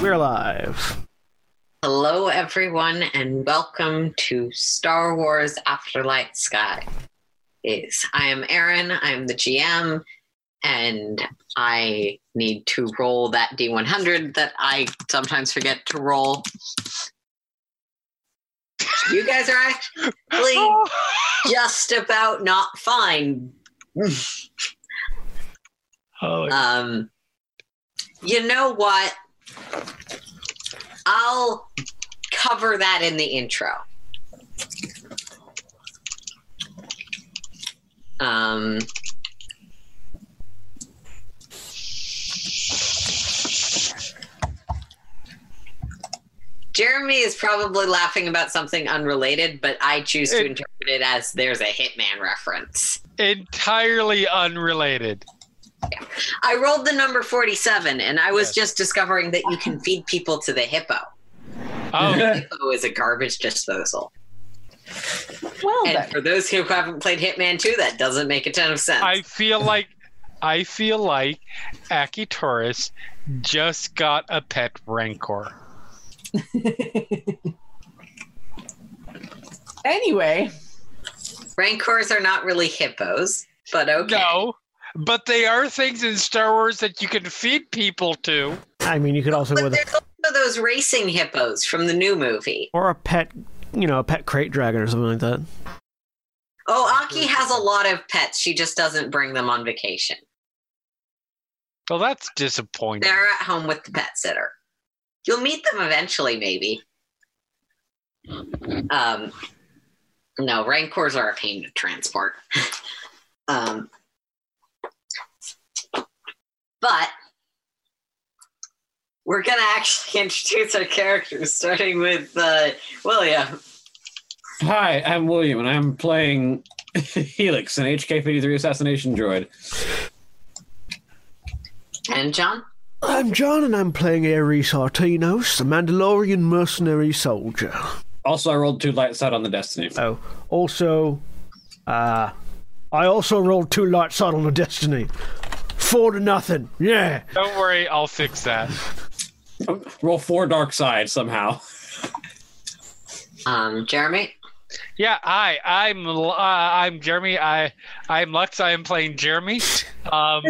We're live. Hello, everyone, and welcome to Star Wars Afterlight Sky. Is I am Erin. I'm the GM, and I need to roll that D100 that I sometimes forget to roll. You guys are actually just about not fine. Oh, Um, you know what? I'll cover that in the intro. Um, Jeremy is probably laughing about something unrelated, but I choose to It- interpret it as there's a Hitman reference. entirely unrelated. I rolled the number 47, and I was Yes. just discovering that you can feed people to the hippo. Oh, Hippo is a garbage disposal. Well, And then. for those who haven't played Hitman 2, that doesn't make a ton of sense. I feel like I feel like Aki Taurus just got a pet rancor. anyway, Rancors are not really hippos, but okay. No, but they are things in Star Wars that you can feed people to. I mean, you could also go But with a, there's also those racing hippos from the new movie. or a pet, you know, a pet krayt dragon or something like that. Oh, Aki has a lot of pets. She just doesn't bring them on vacation. Well, that's disappointing. They're at home with the pet sitter. You'll meet them eventually, maybe. Um, no, rancors are a pain to transport. um, but we're gonna actually introduce our characters, starting with uh, William. Hi, I'm William, and I'm playing Helix, an HK-53 assassination droid. And John? I'm John, and I'm playing Ares Artinos, a Mandalorian mercenary soldier. Also, I rolled two lights out on the Destiny. Oh, also, uh, I also rolled two lights out on the Destiny. Four to nothing. Yeah. Don't worry, I'll fix that. Roll four dark side somehow. Um, Jeremy? Yeah, hi, I'm uh, I'm Jeremy. I I'm Lux. I am playing Jeremy. Um,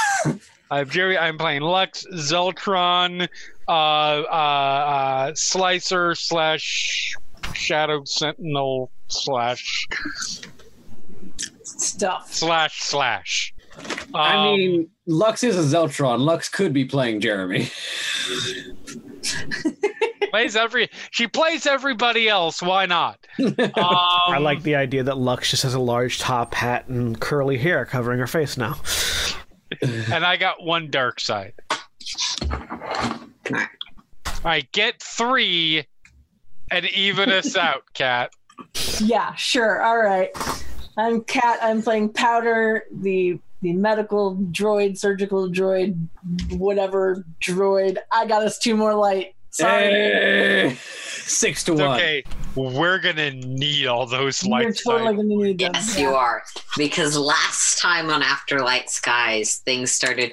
I'm Jeremy. I'm playing Lux, Zeltron, uh, uh, uh, Slicer slash Shadow Sentinel slash stuff. slash slash. I Um, mean, Lux is a Zeltron. Lux could be playing Jeremy. plays every she plays everybody else. Why not? Um, I like the idea that Lux just has a large top hat and curly hair covering her face now. and I got one dark side. Alright. Get three and even us out, Kat. Yeah, sure. All right. I'm Kat. I'm playing Powder, the the medical droid, surgical droid, whatever droid. I got us two more light. Sorry. Hey! Six to It's one. okay. We're gonna need all those You're lights. totally gonna need them. Yes, you are. Because last time on Afterlight Skies, things started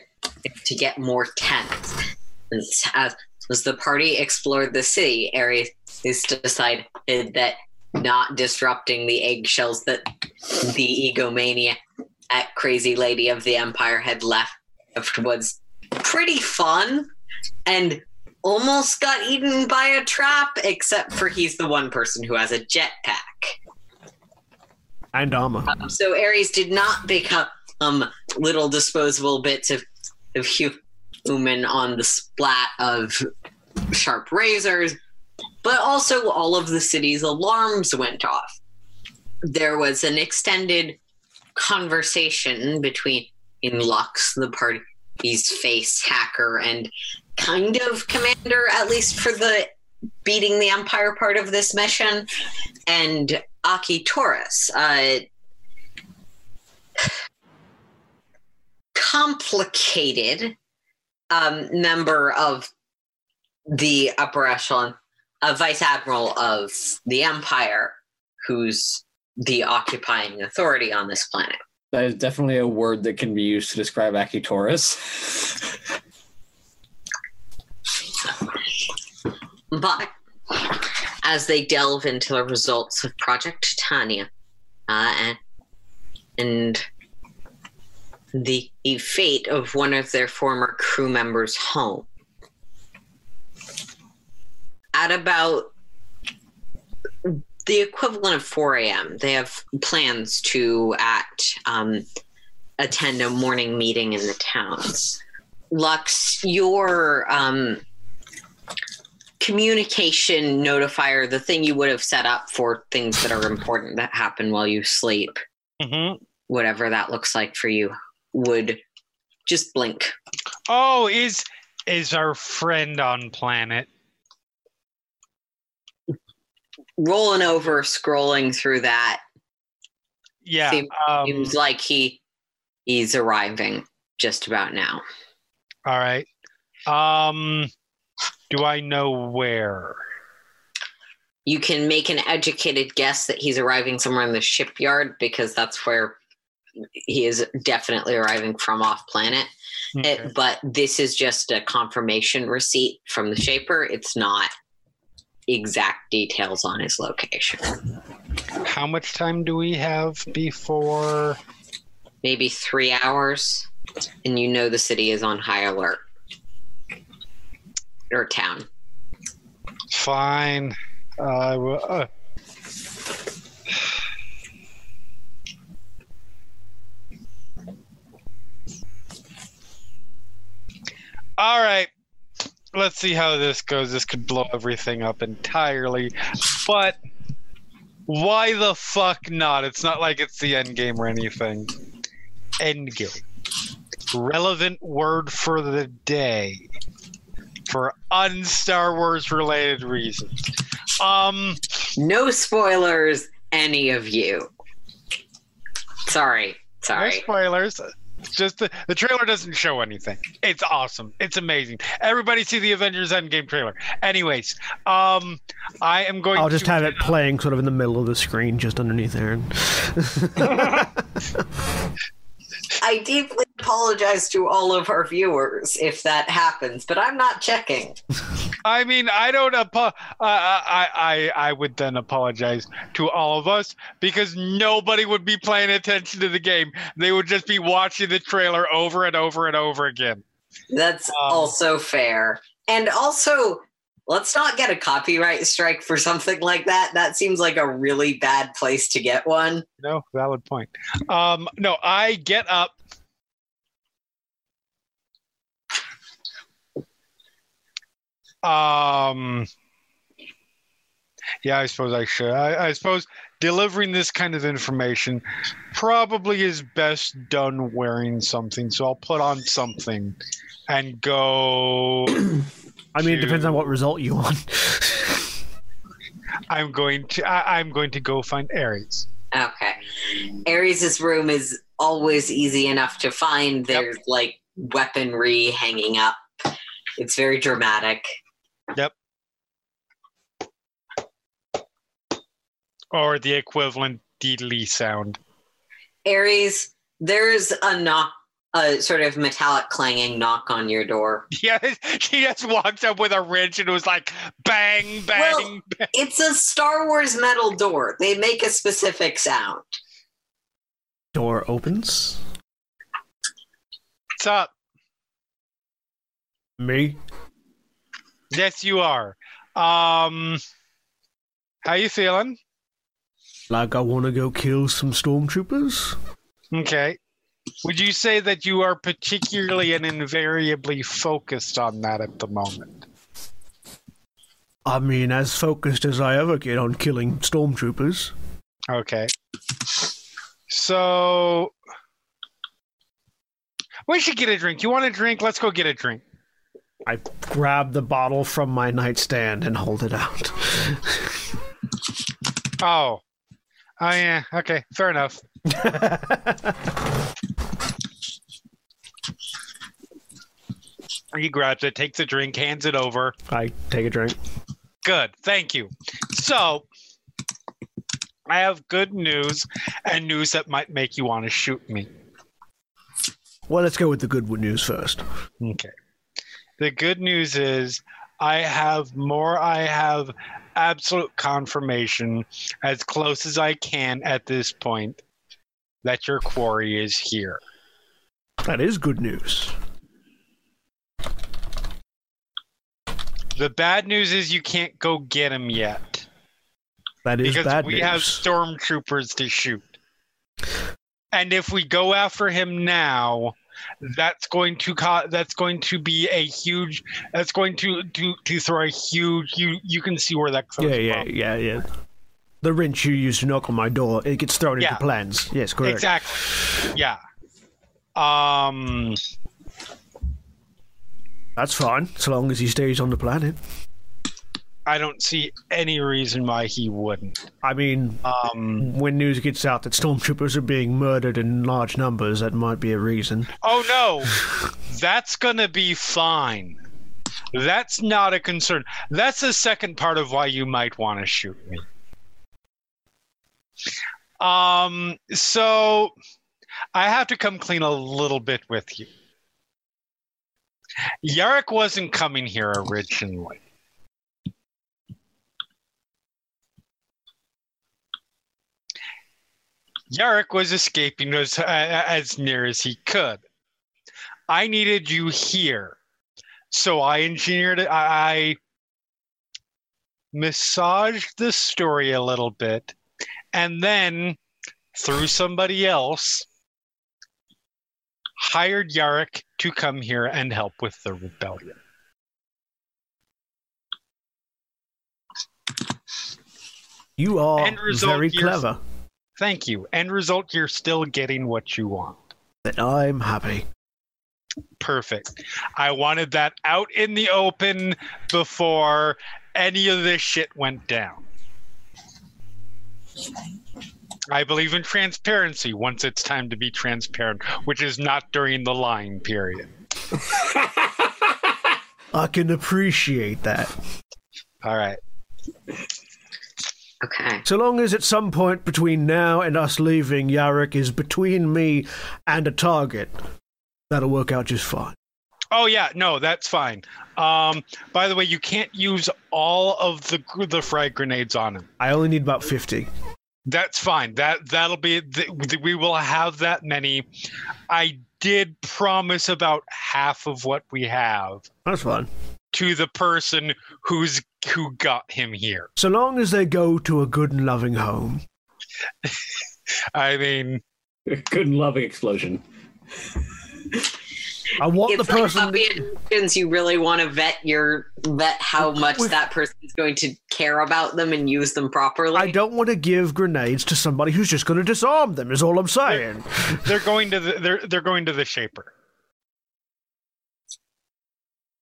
to get more tense. As, as the party explored the city, Ares decided that not disrupting the eggshells that the egomania at crazy lady of the empire had left was pretty fun and almost got eaten by a trap except for he's the one person who has a jetpack And Dama. um, so Ares did not become um, little disposable bits of, of human on the splat of sharp razors, but also all of the city's alarms went off. There was an extended conversation between in Lux, the party's face hacker, and kind of commander, at least for the beating the Empire part of this mission, and Aki Taurus. Uh, complicated um, member of the upper echelon, a vice admiral of the Empire, who's the occupying authority on this planet. That is definitely a word that can be used to describe Aki Taurus. But as they delve into the results of Project Titania uh, and, and the fate of one of their former crew members' home, at about the equivalent of 4 a.m., they have plans to at um, attend a morning meeting in the towns. Lux, your um, communication notifier, the thing you would have set up for things that are important that happen while you sleep, hmm whatever that looks like for you, would just blink. Oh, is is our friend on planet? Rolling over, scrolling through that, Yeah. Seem- um, seems like he he's arriving just about now. all right. Um, do I know where? You can make an educated guess that he's arriving somewhere in the shipyard because that's where he is definitely arriving from off planet. Okay. It, but this is just a confirmation receipt from the shaper. It's not exact details on his location. How much time do we have before? Maybe three hours, and you know the city is on high alert. Or town. Fine. Uh, w- uh, all right. Let's see how this goes. This could blow everything up entirely. But why the fuck not? It's not like it's the end game or anything. End game. Relevant word for the day for un-Star Wars related reasons. Um, No spoilers, any of you. Sorry. Sorry. no spoilers. It's Just the, the trailer doesn't show anything. It's awesome. It's amazing. Everybody see the Avengers Endgame trailer. Anyways, um, I am going. I'll just to have it playing sort of in the middle of the screen, just underneath there. I deeply apologize to all of our viewers if that happens, but I'm not checking. I mean, I don't. Apo- uh, I I I would then apologize to all of us because nobody would be paying attention to the game. They would just be watching the trailer over and over and over again. That's Um, also fair. And also, let's not get a copyright strike for something like that. That seems like a really bad place to get one. No, valid point. Um, no, I get up. Um, yeah, I suppose I should. I, I suppose delivering this kind of information probably is best done wearing something. So I'll put on something and go. I mean, it depends on what result you want. I'm going to. I, I'm going to go find Ares. Okay. Ares' room is always easy enough to find. There's like weaponry hanging up. It's very dramatic. Yep. Or the equivalent deedly sound. Ares, there's a knock a sort of metallic clanging knock on your door. Yeah, she just walked up with a wrench and it was like bang, bang, Well- bang. It's a Star Wars metal door. They make a specific sound. Door opens. What's up? Me. Yes, you are. Um, how you feeling? Like I want to go kill some stormtroopers. Okay. Would you say that you are particularly and invariably focused on that at the moment? I mean, as focused as I ever get on killing stormtroopers. Okay. So we should get a drink. You want a drink? Let's go get a drink. I grab the bottle from my nightstand and hold it out. Oh. Oh uh, yeah. Okay. Fair enough. He grabs it, takes a drink, hands it over. I take a drink. Good. Thank you. So, I have good news and news that might make you want to shoot me. Well, let's go with the good news first. Okay. The good news is I have more, I have absolute confirmation as close as I can at this point that your quarry is here. That is good news. The bad news is you can't go get him yet That is because we news. have stormtroopers to shoot. And if we go after him now, that's going to co- that's going to be a huge that's going to to to throw a huge you you can see where that comes yeah, yeah, from. yeah, yeah. The wrench you used to knock on my door, it gets thrown Yeah. into plans. Yes, correct. Exactly. Yeah. Um That's fine, so long as he stays on the planet. I don't see any reason why he wouldn't. I mean, Um when news gets out that stormtroopers are being murdered in large numbers, that might be a reason. Oh no. That's going to be fine. That's not a concern. That's the second part of why you might want to shoot me. Um so I have to come clean a little bit with you. Yarrick wasn't coming here originally. Yarrick was escaping as, as near as he could. I needed you here. So I engineered it. I massaged the story a little bit and then through somebody else hired Yarick to come here and help with the rebellion. You are End result, very clever. Thank you. End result, you're still getting what you want. Then I'm happy. Perfect. I wanted that out in the open before any of this shit went down. I believe in transparency once it's time to be transparent, which is not during the lying period. I can appreciate that. All right. Okay. So long as at some point between now and us leaving, Yarrick is between me and a target, that'll work out just fine. Oh yeah, no, that's fine. Um, by the way, you can't use all of the the frag grenades on him. I only need about 50. That's fine. That that'll be. th- We will have that many. I did promise about half of what we have That's fine. to the person who's who got him here. So long as they go to a good and loving home. I mean, Good and loving explosion. I want it's the like person. puppy adoptions. You really want to vet your vet how much With- that person is going to care about them and use them properly. I don't want to give grenades to somebody who's just going to disarm them. Is all I'm saying. they're going to the they're they're going to the shaper.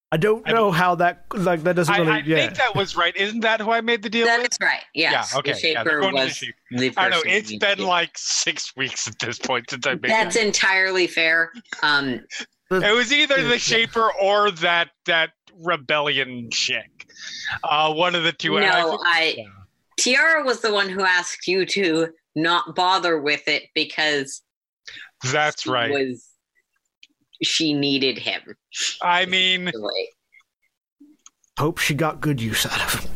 I don't I know how that like that doesn't I, really. I yeah. think that was right. Isn't that who I made the deal That with? is right. Yes. Yeah, okay, The yeah, they're shaper going to the was shaper. the I know person it's you been like six weeks at this point since I made That's it. entirely fair. Um, It was either the shaper or that that rebellion chick. Uh, one of the two. and I no, I yeah. Tiara was the one who asked you to not bother with it because That's right. Was she needed him. I mean, Hope she got good use out of him.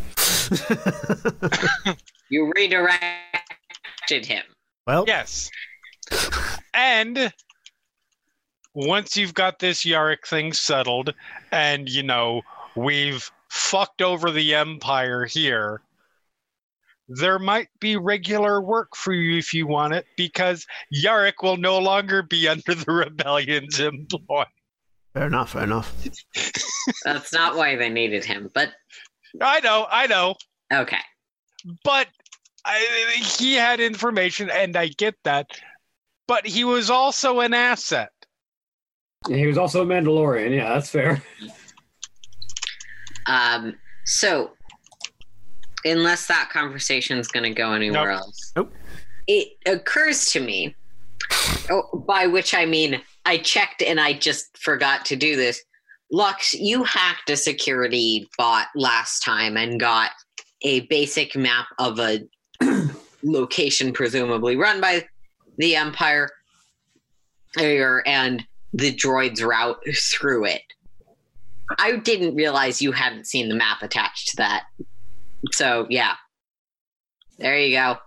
You redirected him. well, yes. And once you've got this Yarick thing settled, and you know, we've fucked over the Empire here, there might be regular work for you if you want it, because Yarick will no longer be under the rebellion's employ. fair enough, fair enough. That's not why they needed him, but I know, I know. okay. but I, he had information, and I get that. But he was also an asset. And he was also a Mandalorian. Yeah, that's fair. Um, so, unless that conversation is going to go anywhere Nope. else, Nope. it occurs to me, oh, by which I mean I checked and I just forgot to do this. Lux, you hacked a security bot last time and got a basic map of a location, presumably run by the Empire, and the droid's route through it. I didn't realize you hadn't seen the map attached to that. So yeah, there you go.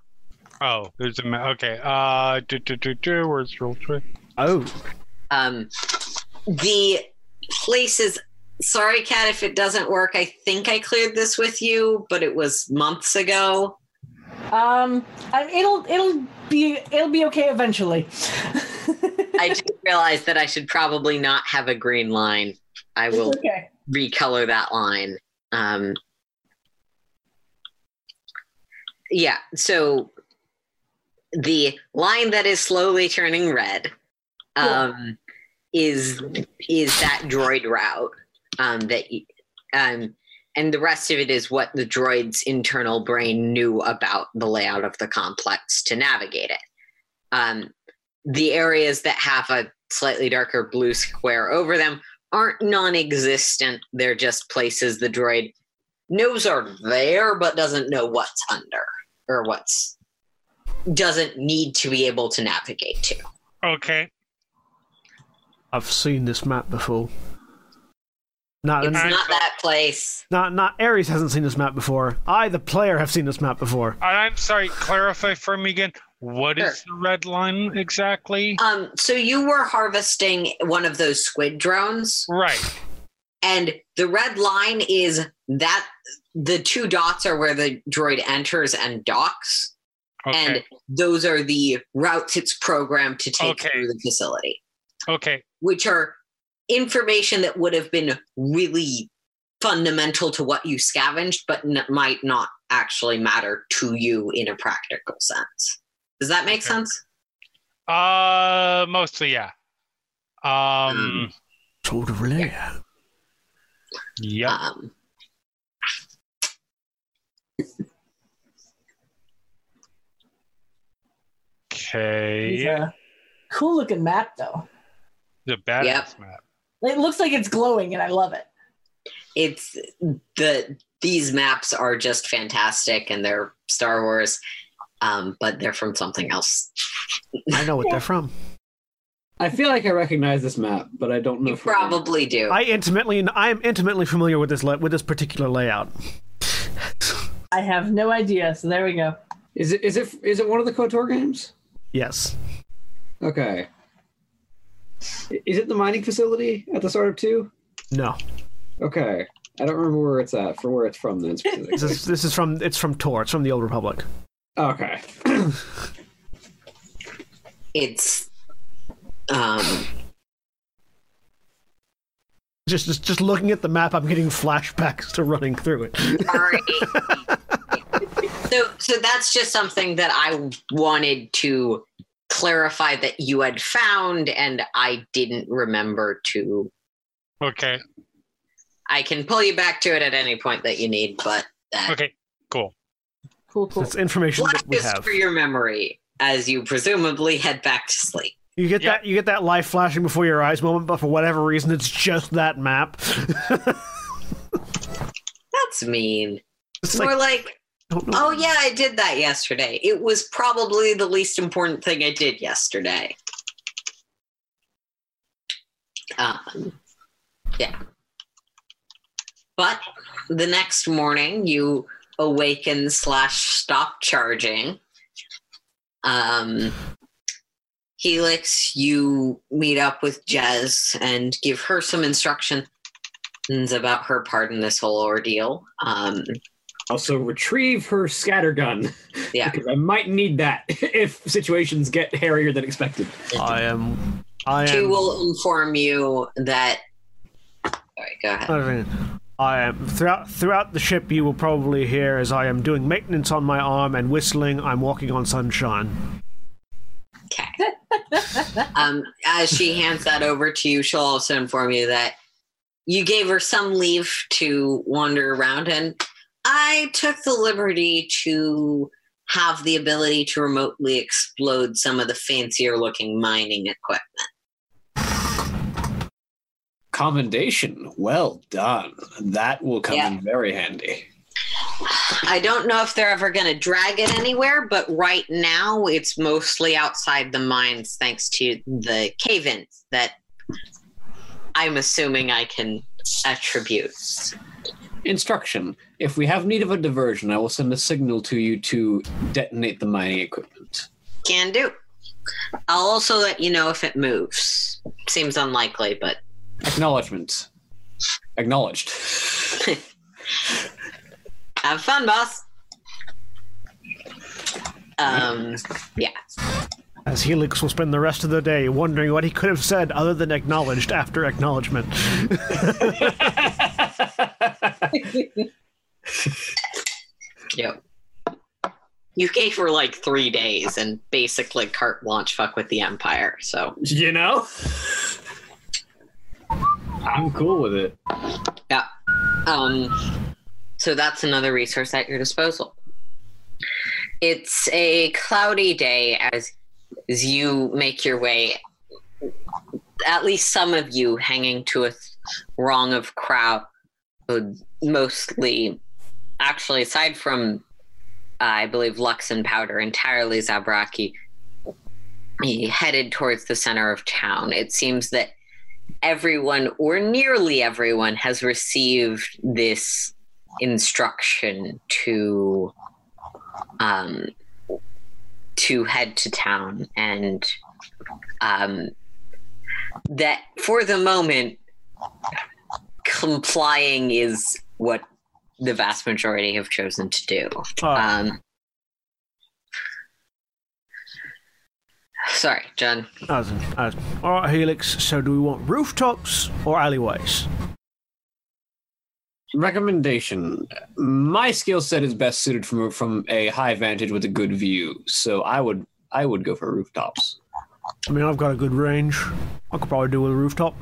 Oh, there's a ma- okay. Uh, do, do, do, do, where's roll twenty? Oh, Um, the places. Sorry, Kat, if it doesn't work. I think I cleared this with you, but it was months ago. Um, I, it'll it'll be it'll be okay eventually. I just realized that I should probably not have a green line. I will okay. recolor that line. Um, yeah, so the line that is slowly turning red um, is is that droid route um, that um, and the rest of it is what the droid's internal brain knew about the layout of the complex to navigate it. Um, the areas that have a slightly darker blue square over them aren't non-existent. They're just places the droid knows are there, but doesn't know what's under or what's doesn't need to be able to navigate to. Okay. I've seen this map before. Not, It's I- not that place. not, not. Ares hasn't seen this map before. I, the player, have seen this map before. I'm sorry. Clarify for me again. What is Sure. the red line exactly? Um, so you were harvesting one of those squid drones, Right. and the red line is that the two dots are where the droid enters and docks, Okay. and those are the routes it's programmed to take Okay. through the facility. okay. which are information that would have been really fundamental to what you scavenged, but n- might not actually matter to you in a practical sense. Does that make Okay. sense? Uh, mostly yeah. Um. Sort of layout. Yep. Um, Okay. It's cool looking map though. The badass Yep. map. It looks like it's glowing, and I love it. it's the these maps are just fantastic, and they're Star Wars, um, but they're from something else. I know what they're from. I feel like I recognize this map, but I don't know. You probably do. I intimately, I am intimately familiar with this la- with this particular layout. I have no idea. So there we go. Is it is it is it one of the Kotor games? Yes. Okay. Is it the mining facility at the start of two? No. Okay. I don't remember where it's at for where it's from then. This is this is from it's from Tor. It's from the Old Republic. Okay. it's um, Just just just looking at the map, I'm getting flashbacks to running through it. Sorry. so so that's just something that I wanted to clarify that you had found and I didn't remember to Okay. I can pull you back to it at any point that you need, but that Okay. Cool. Cool, cool. It's information that we flashes have. for your memory as you presumably head back to sleep. You get Yep. that you get that life flashing before your eyes moment, but for whatever reason, it's just that map. That's mean. it's More like, like, oh yeah, I did that yesterday. It was probably the least important thing I did yesterday. Um, yeah. But the next morning, you awaken slash stop charging. Um, Helix, you meet up with Jez and give her some instructions about her part in this whole ordeal. Um, Also, retrieve her scattergun. Yeah. because I might need that if situations get hairier than expected. I am. I she am. will inform you that. All right, go ahead. I am throughout throughout the ship. You will probably hear as I am doing maintenance on my arm and whistling. I'm walking on sunshine. Okay. um, as she hands that over to you, she'll also inform you that you gave her some leave to wander around, and I took the liberty to have the ability to remotely explode some of the fancier looking mining equipment. Commendation. Well done. That will come Yeah. in very handy. I don't know if they're ever going to drag it anywhere, but right now it's mostly outside the mines thanks to the cave ins that I'm assuming I can attribute. Instruction. If we have need of a diversion, I will send a signal to you to detonate the mining equipment. Can do. I'll also let you know if it moves. Seems unlikely, but Acknowledgement. Acknowledged. have fun, boss. Um, yeah. As Helix will spend the rest of the day wondering what he could have said other than acknowledged after acknowledgement. Yep. You gave her like three days and basically carte blanche fuck with the Empire, so you know? I'm cool with it. yeah. Um so that's another resource at your disposal. It's a cloudy day as as you make your way at least some of you hanging to a throng of crowd mostly actually aside from uh, I believe Lux and Powder entirely Zabraki he headed towards the center of town. It seems that everyone or nearly everyone has received this instruction to um to head to town and um that for the moment complying is what the vast majority have chosen to do. Oh, Um, sorry, John. I was- I all right, Helix. So, do we want rooftops or alleyways? Recommendation. My skill set is best suited from from a high vantage with a good view, so I would I would go for rooftops. I mean, I've got a good range. I could probably do with a rooftop.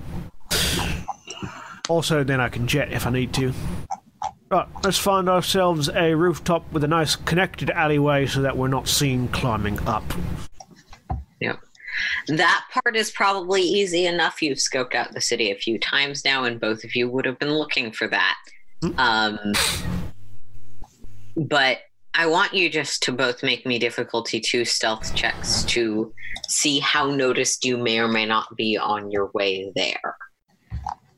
Also, then I can jet if I need to. Right, let's find ourselves a rooftop with a nice connected alleyway so that we're not seen climbing up. That part is probably easy enough. You've scoped out the city a few times now, and both of you would have been looking for that. Um, but I want you just to both make me difficulty two stealth checks to see how noticed you may or may not be on your way there.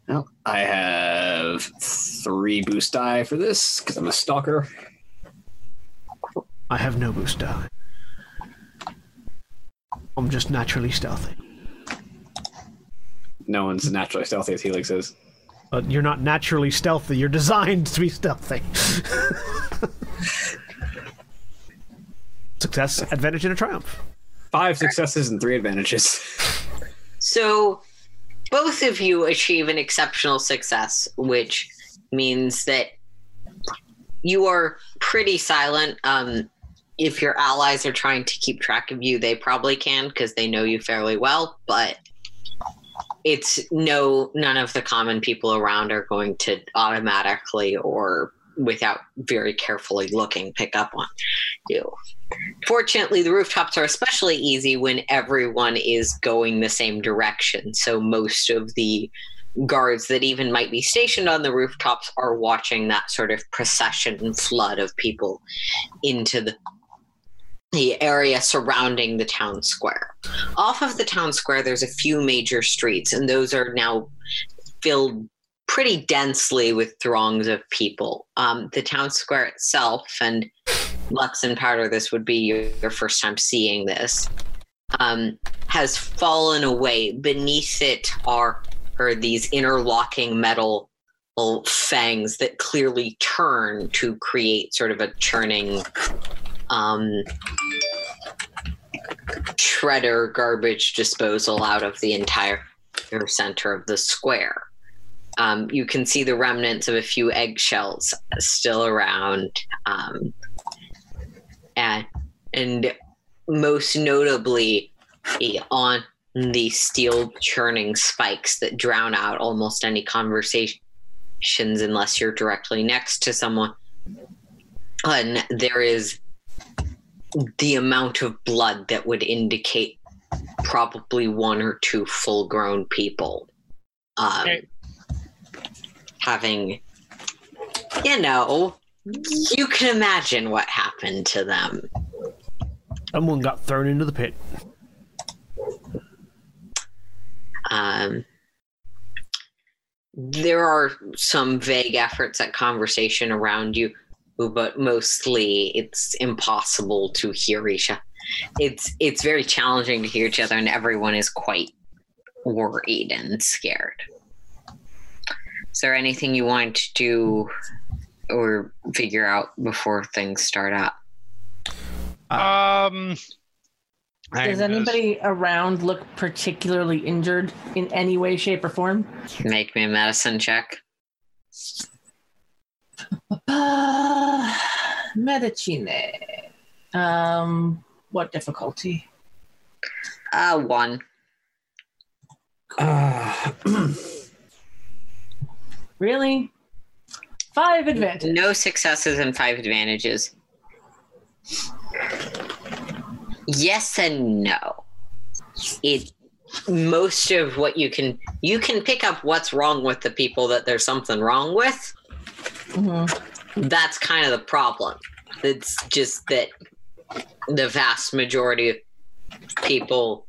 Well, I have three boost die for this because I'm a stalker. I have no boost die. I'm just naturally stealthy. No one's naturally stealthy as Helix is. But you're not naturally stealthy. You're designed to be stealthy. Success, advantage, and a triumph. Five successes and three advantages. So both of you achieve an exceptional success, which means that you are pretty silent. Um, if your allies are trying to keep track of you, they probably can because they know you fairly well, but it's no none of the common people around are going to automatically or without very carefully looking pick up on you. Fortunately, the rooftops are especially easy when everyone is going the same direction. So most of the guards that even might be stationed on the rooftops are watching that sort of procession flood of people into the the area surrounding the town square. Off of the town square, there's a few major streets, and those are now filled pretty densely with throngs of people. Um, the town square itself, and Lux and Powder, this would be your, first time seeing this, um, has fallen away. Beneath it are, are these interlocking metal fangs that clearly turn to create sort of a churning um, shredder garbage disposal out of the entire center of the square. Um, you can see the remnants of a few eggshells still around. Um, and, and most notably, on the steel churning spikes that drown out almost any conversations unless you're directly next to someone. And there is the amount of blood that would indicate probably one or two full grown people um, Okay. having, you know, you can imagine what happened to them. Someone got thrown into the pit. Um, there are some vague efforts at conversation around you, but mostly it's impossible to hear each other. It's it's very challenging to hear each other, and everyone is quite worried and scared. Is there anything you want to do or figure out before things start up? Um. I Does am anybody around look particularly injured in any way, shape, or form? Make me a medicine check. Uh, medicine. Um, what difficulty? Uh, one. Uh, Really? Five advantages. No successes and five advantages. Yes and no. It most of what you can you can pick up what's wrong with the people that there's something wrong with. Mhm. That's kind of the problem. It's just that the vast majority of people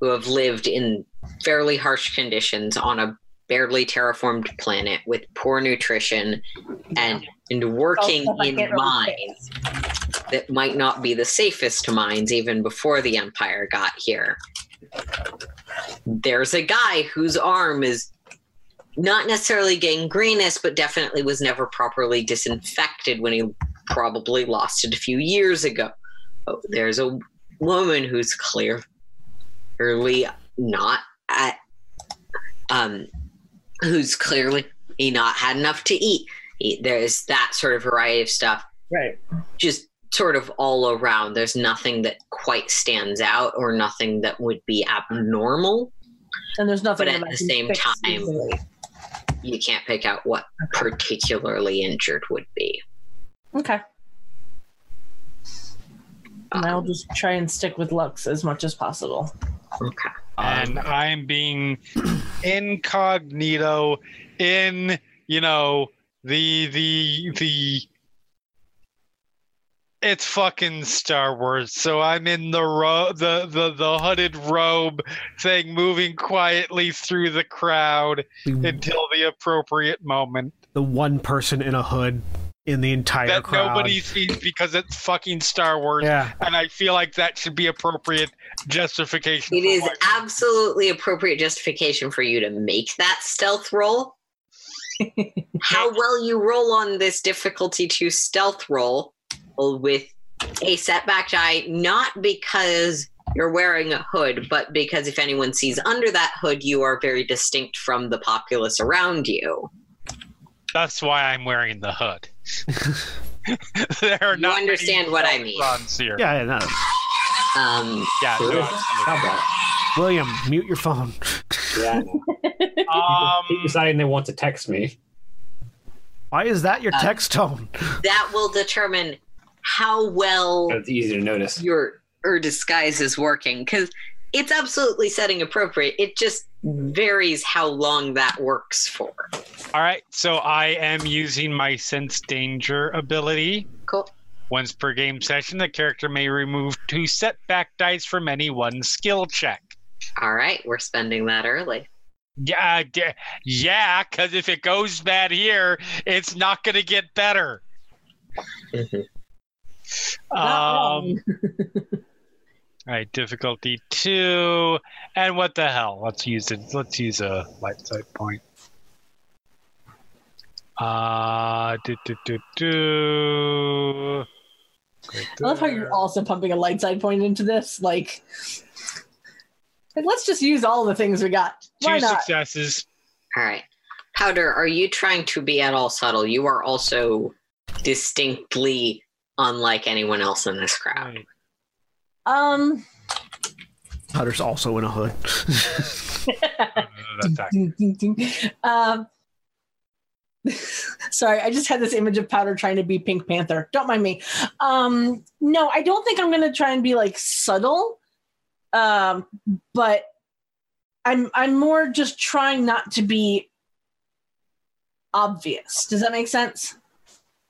who have lived in fairly harsh conditions on a barely terraformed planet with poor nutrition and and working stuff in mines that might not be the safest mines even before the empire got here there's a guy whose arm is not necessarily gangrenous but definitely was never properly disinfected when he probably lost it a few years ago oh, there's a woman who's clearly not at um who's clearly not had enough to eat. He- There's that sort of variety of stuff, Right. just sort of all around. There's nothing that quite stands out or nothing that would be abnormal. And there's nothing But at the same time- easily. You can't pick out what particularly injured would be. Okay. And I'll um, just try and stick with Lux as much as possible. Okay. and I'm being incognito in you know the the the it's fucking Star Wars, so I'm in the ro- the, the the hooded robe thing, moving quietly through the crowd The, until the appropriate moment the one person in a hood in the entire that crowd. nobody sees because it's fucking Star Wars, Yeah. and I feel like that should be appropriate justification. It for is why- absolutely appropriate justification for you to make that stealth roll. How well you roll on this difficulty to stealth roll with a setback die, not because you're wearing a hood, but because if anyone sees under that hood, you are very distinct from the populace around you. That's why I'm wearing the hood. there are You not understand what I mean. Here. Yeah, yeah, no. Um, Yeah. no, about William, mute your phone. yeah, keep Um, deciding they want to text me. Why is that your Uh, text tone? that will determine how well It's easy to notice. your or disguise is working because it's absolutely setting appropriate. It just varies how long that works for. all right. So I am using my sense danger ability. Cool. Once per game session, the character may remove two setback dice from any one skill check. All right, we're spending that early. Yeah, d- yeah, because if it goes bad here, it's not going to get better. Not Um, all right, difficulty two, and what the hell? Let's use it. Let's use a light side point. Uh, do, do, do, do. I love how you're also pumping a light side point into this. Like, like, let's just use all the things we got. Why Two not? successes. All right. Powder, are you trying to be at all subtle? You are also distinctly unlike anyone else in this crowd. Right. Um, Hutter's also in a hood. That's ac- um, sorry, I just had this image of Powder trying to be Pink Panther. Don't mind me. Um, no, I don't think I'm gonna try and be like subtle. Um, but I'm I'm more just trying not to be obvious. Does that make sense?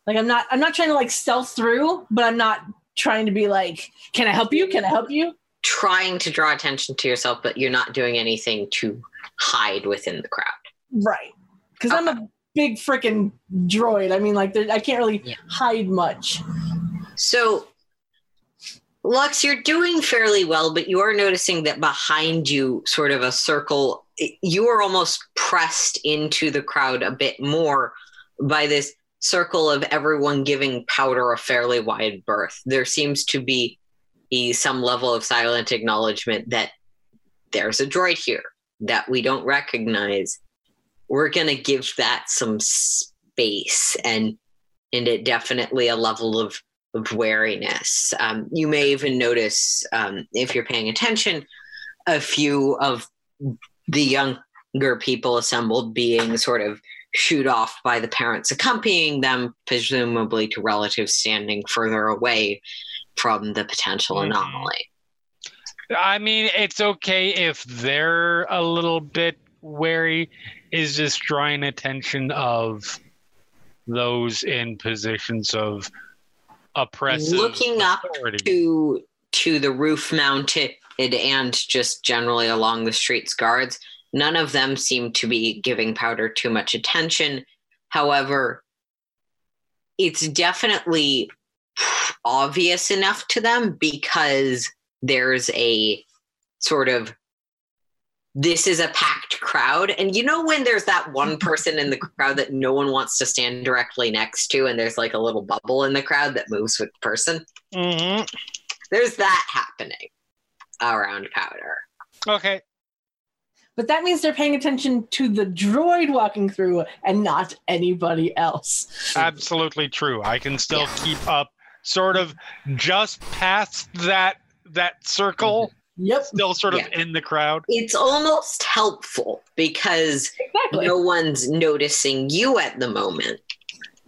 Like I'm not I'm not trying to like stealth through, but I'm not trying to be like, can I help you? Can I help you? Trying to draw attention to yourself, but you're not doing anything to hide within the crowd. Right. Because I'm a big freaking droid. I mean, like, there, I can't really Yeah. hide much. So, Lux, you're doing fairly well, but you are noticing that behind you, sort of a circle, you are almost pressed into the crowd a bit more by this circle of everyone giving powder a fairly wide berth. There seems to be some level of silent acknowledgement that there's a droid here that we don't recognize. We're going to give that some space and and it definitely a level of of wariness. Um, you may even notice, um, if you're paying attention, a few of the younger people assembled being sort of shoot off by the parents accompanying them, presumably to relatives standing further away from the potential Mhm. anomaly. I mean, it's okay if they're a little bit wary. Is just drawing attention of those in positions of oppressive Looking up authority. to to the roof mounted and just generally along the streets guards none of them seem to be giving powder too much attention. However it's definitely obvious enough to them because there's a sort of this is a packed crowd. And you know when there's that one person in the crowd that no one wants to stand directly next to and there's like a little bubble in the crowd that moves with the person? Mhm. there's that happening around powder. Okay. But that means they're paying attention to the droid walking through and not anybody else. Absolutely true. I can still keep up sort of just past that that circle, Yep, still sort of Yeah. in the crowd. it's almost helpful because exactly. no one's noticing you at the moment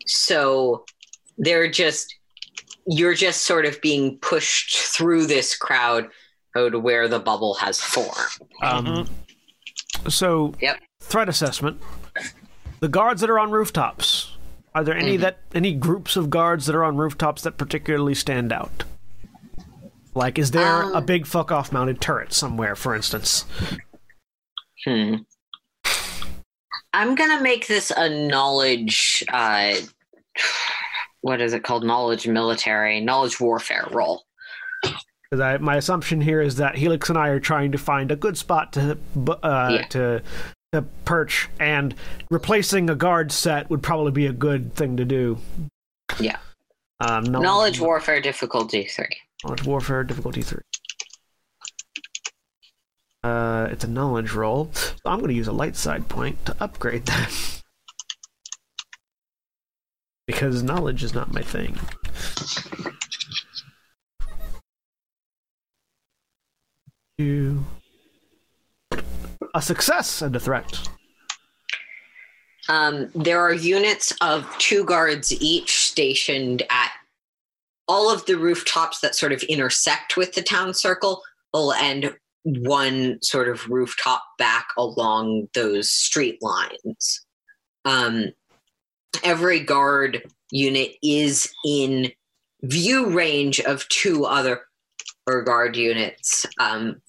so they're just you're just sort of being pushed through this crowd to where the bubble has formed Um, So, Yep. threat assessment. The guards that are on rooftops. Are there any Mhm. that any groups of guards that are on rooftops that particularly stand out? Like, is there Um, a big fuck off mounted turret somewhere, for instance? Hmm. I'm gonna make this a knowledge. Uh, what is it called? Knowledge military, knowledge warfare roll. Because I, my assumption here is that Helix and I are trying to find a good spot to uh, Yeah. to to perch, and replacing a guard set would probably be a good thing to do. Yeah. Um, Knowledge warfare difficulty three. Knowledge warfare difficulty three. Uh, it's a knowledge roll, so I'm going to use a light side point to upgrade that. because knowledge is not my thing. Two. A success and a threat. Um, there are units of two guards each stationed at all of the rooftops that sort of intersect with the town circle, and one sort of rooftop back along those street lines. Um, every guard unit is in view range of two other guard units. Um,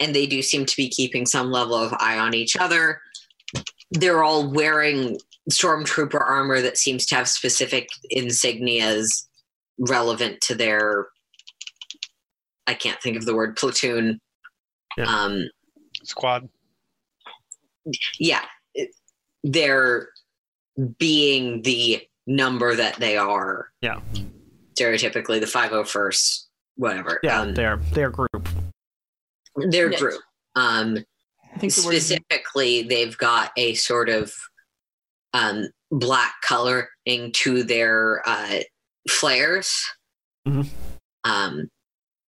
and they do seem to be keeping some level of eye on each other. They're all wearing stormtrooper armor that seems to have specific insignias relevant to their I can't think of the word platoon. Yeah. Um, Squad. yeah, it- they're being the number that they are. Yeah. Stereotypically, the 501st, whatever. Yeah, Um, their their group. Their Yes. group. Um, I think the word specifically, they've got a sort of um, black coloring to their uh, flares, Mhm. um,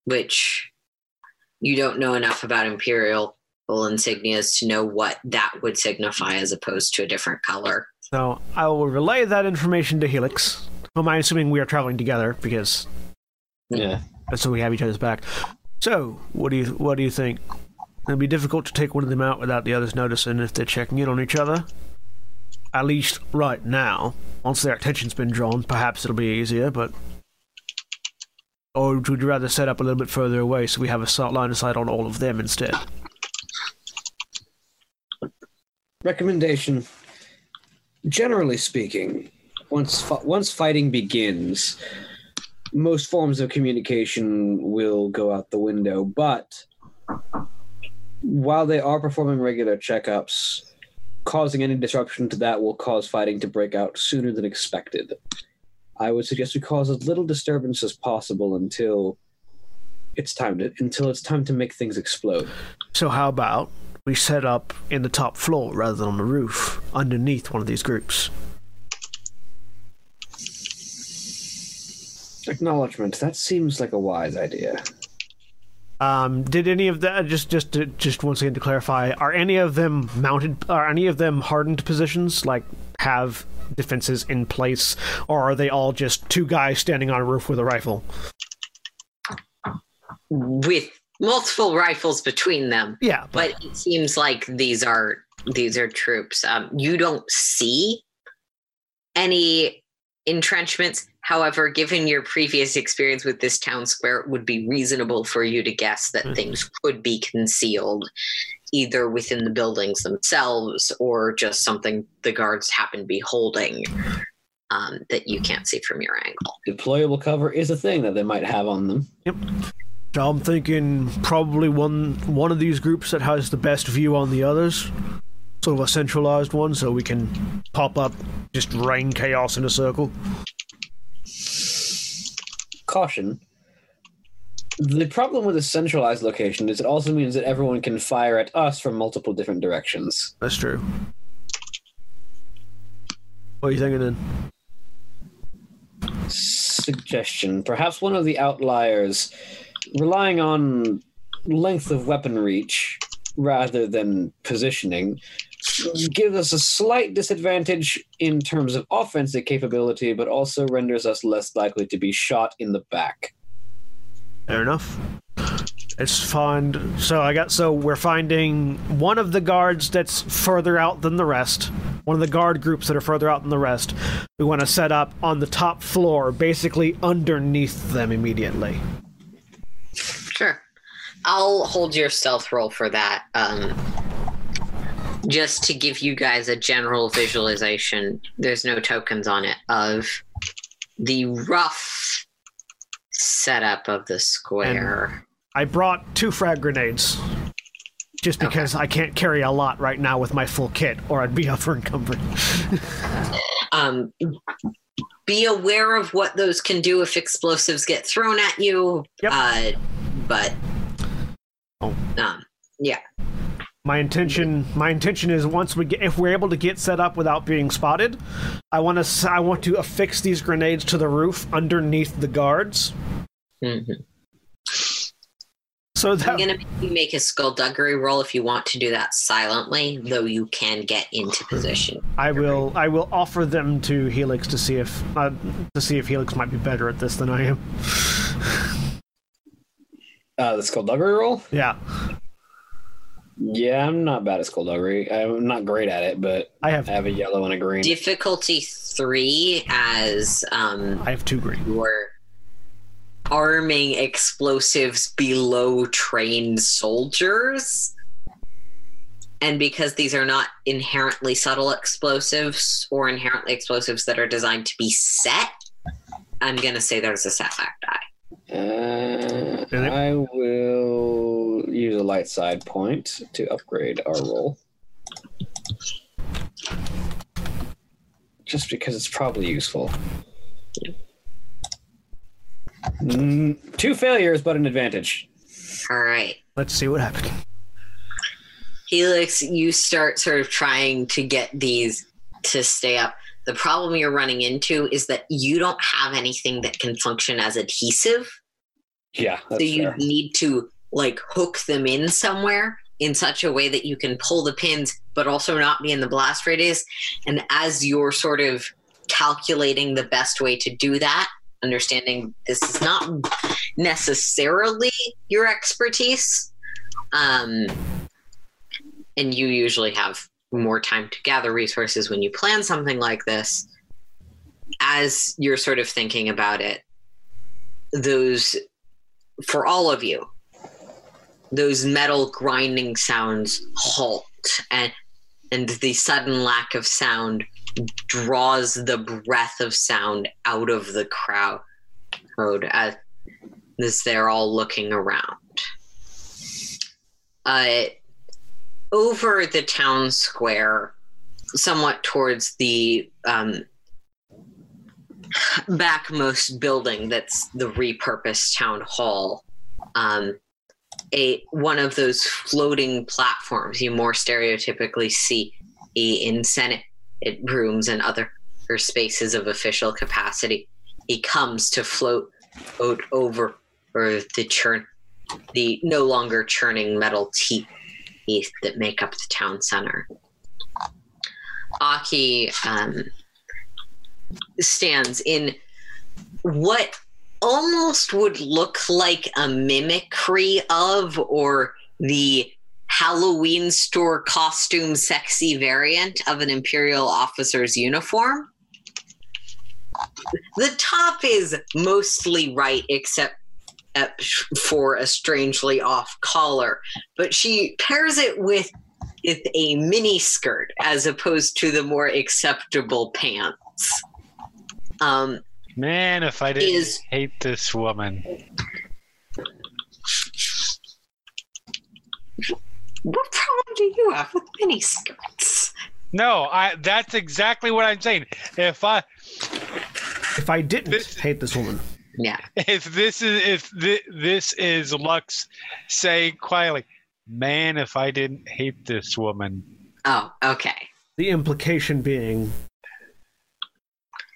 which you don't know enough about Imperial insignias to know what that would signify as opposed to a different color. So I will relay that information to Helix. Whom I'm assuming we are traveling together because Yeah. so we have each other's back. So what do you what do you think? It'd be difficult to take one of them out without the others noticing if they're checking in on each other. At least right now. Once their attention's been drawn, perhaps it'll be easier. But or would you rather set up a little bit further away so we have a line of sight on all of them instead? Recommendation. Generally speaking, once once fighting begins, most forms of communication will go out the window. But while they are performing regular checkups, causing any disruption to that will cause fighting to break out sooner than expected. I would suggest we cause as little disturbance as possible until it's time to until it's time to make things explode. So how about we set up in the top floor rather than on the roof, underneath one of these groups? Acknowledgement. That seems like a wise idea. Um, did any of that just just to, just once again to clarify? Are any of them mounted? Are any of them hardened positions? Like have defenses in place, or are they all just two guys standing on a roof with a rifle? With multiple rifles between them, Yeah, but, but it seems like these are these are troops. Um, you don't see any entrenchments. However, given your previous experience with this town square, it would be reasonable for you to guess that Mhm. things could be concealed either within the buildings themselves or just something the guards happen to be holding um, that you can't see from your angle. Deployable cover is a thing that they might have on them. so I'm thinking probably one one of these groups that has the best view on the others, sort of a centralized one, so we can pop up, just rain chaos in a circle. Caution. The problem with a centralized location is it also means that everyone can fire at us from multiple different directions. That's true. What are you thinking then? Suggestion. Perhaps one of the outliers, relying on length of weapon reach rather than positioning, gives us a slight disadvantage in terms of offensive capability, but also renders us less likely to be shot in the back. Fair enough. It's fine. So I got. So we're finding one of the guards that's further out than the rest. One of the guard groups that are further out than the rest. We want to set up on the top floor, basically underneath them immediately. Sure. I'll hold your stealth roll for that. Um, just to give you guys a general visualization, there's no tokens on it of the rough setup of the square. I brought two frag grenades, just Okay. because I can't carry a lot right now with my full kit, or I'd be over encumbered. Um, be aware of what those can do if explosives get thrown at you. Yep. Uh, but Oh. um, My intention, my intention is once we get, if we're able to get set up without being spotted, I want to, I want to affix these grenades to the roof underneath the guards, mhm. so I'm gonna make you make a skullduggery roll if you want to do that silently, though you can get into position. I will, I will offer them to Helix to see if, uh, to see if Helix might be better at this than I am. Uh, the skullduggery roll? Yeah, Yeah, I'm not bad at skullduggery. I'm not great at it, but I have, I have a yellow and a green. Difficulty three as um I have two green. your arming explosives below trained soldiers. And because these are not inherently subtle explosives or inherently explosives that are designed to be set, I'm going to say there's a setback die. Uh, I will use a light side point to upgrade our roll. Just because it's probably useful. Mm, two failures, but an advantage. All right. Let's see what happens. Helix, you start sort of trying to get these to stay up. The problem you're running into is that you don't have anything that can function as adhesive. Yeah, so you fair. need to like hook them in somewhere in such a way that you can pull the pins but also not be in the blast radius and as you're sort of calculating the best way to do that understanding this is not necessarily your expertise um, and you usually have more time to gather resources when you plan something like this. As you're sort of thinking about it those for all of you those metal grinding sounds halt and and the sudden lack of sound draws the breath of sound out of the crowd as, as they're all looking around. Uh, over the town square somewhat towards the um, backmost building that's the repurposed town hall um, a one of those floating platforms. You more stereotypically see in senate rooms and other spaces of official capacity. He comes to float out over the churn the no longer churning metal teeth that make up the town center aki um, stands in what almost would look like a mimicry of or the Halloween store costume sexy variant of an Imperial officer's uniform. The top is mostly right, except at, for a strangely off collar, but she pairs it with, with a mini skirt as opposed to the more acceptable pants. Um, Man, if I didn't Is- hate this woman. what problem do you have with mini skirts? No, I that's exactly what I'm saying. If I If I didn't This- hate this woman, Yeah. if this is if thi- this is Lux saying quietly, man, if I didn't hate this woman. Oh, okay. the implication being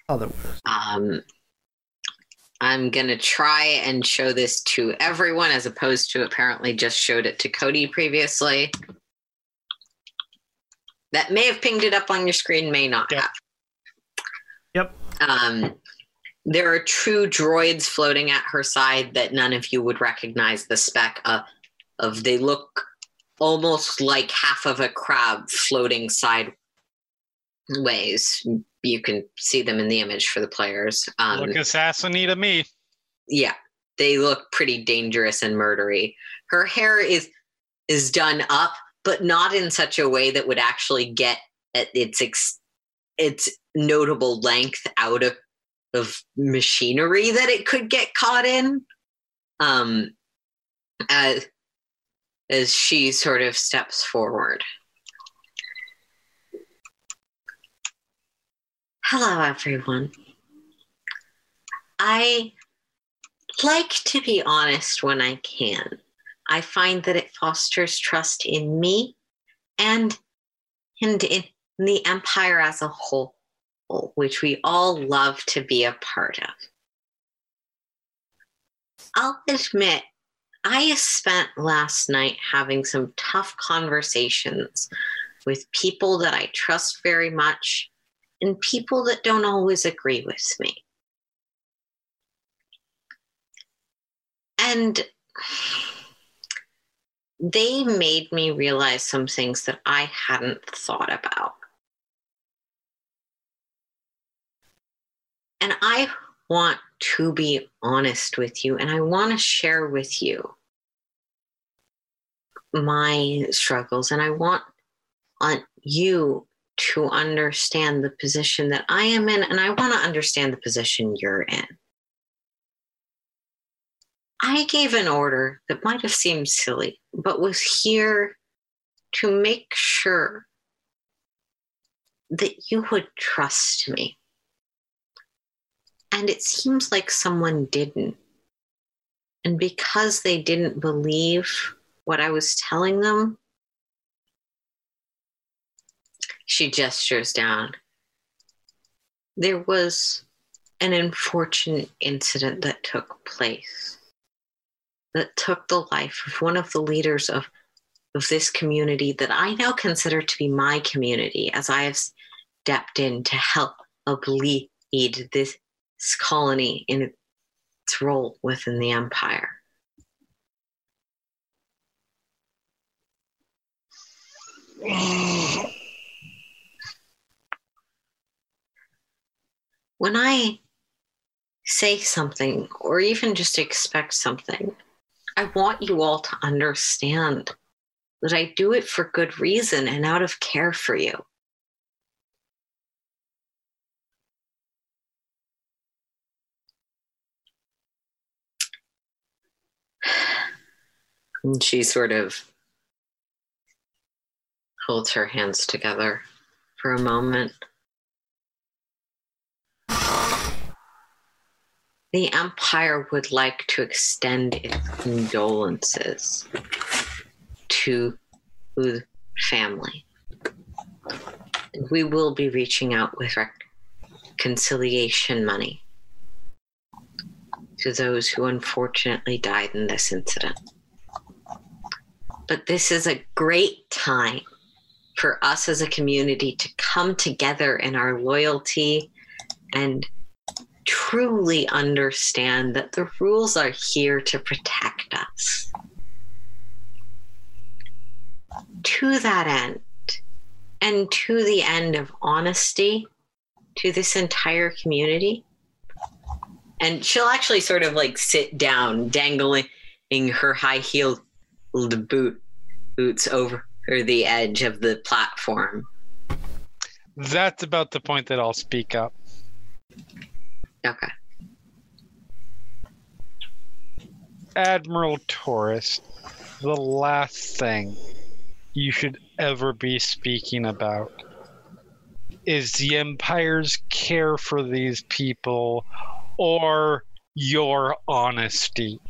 otherwise. Um, I'm gonna try and show this to everyone as opposed to apparently just showed it to Cody previously. That may have pinged it up on your screen, may not Yep. have. Yep. Um, there are true droids floating at her side that none of you would recognize the spec of. of they look almost like half of a crab floating sideways. You can see them in the image for the players. Um, Look assassinate to me. yeah, they look pretty dangerous and murdery. Her hair is is done up, but not in such a way that would actually get at its ex, its notable length out of of machinery that it could get caught in. Um, as as she sort of steps forward. Hello, everyone. I like to be honest when I can. I find that it fosters trust in me and and in the empire as a whole, which we all love to be a part of. I'll admit, I spent last night having some tough conversations with people that I trust very much and people that don't always agree with me. And they made me realize some things that I hadn't thought about. And I want to be honest with you and I want to share with you my struggles and I want on you to understand the position that I am in and I want to understand the position you're in. I gave an order that might have seemed silly, but was here to make sure that you would trust me. And it seems like someone didn't. And because they didn't believe what I was telling them, she gestures down. There was an unfortunate incident that took place that took the life of one of the leaders of, of this community that I now consider to be my community as I have stepped in to help lead this colony in its role within the empire. When I say something or even just expect something, I want you all to understand that I do it for good reason and out of care for you. And she sort of holds her hands together for a moment. The Empire would like to extend its condolences to the family. We will be reaching out with reconciliation money to those who unfortunately died in this incident. But this is a great time for us as a community to come together in our loyalty and truly understand that the rules are here to protect us. To that end, and to the end of honesty to this entire community. And she'll actually sort of like sit down, dangling her high heeled boot boots over the edge of the platform. That's about the point that I'll speak up. Okay. Admiral Taurus, the last thing you should ever be speaking about is the Empire's care for these people or your honesty.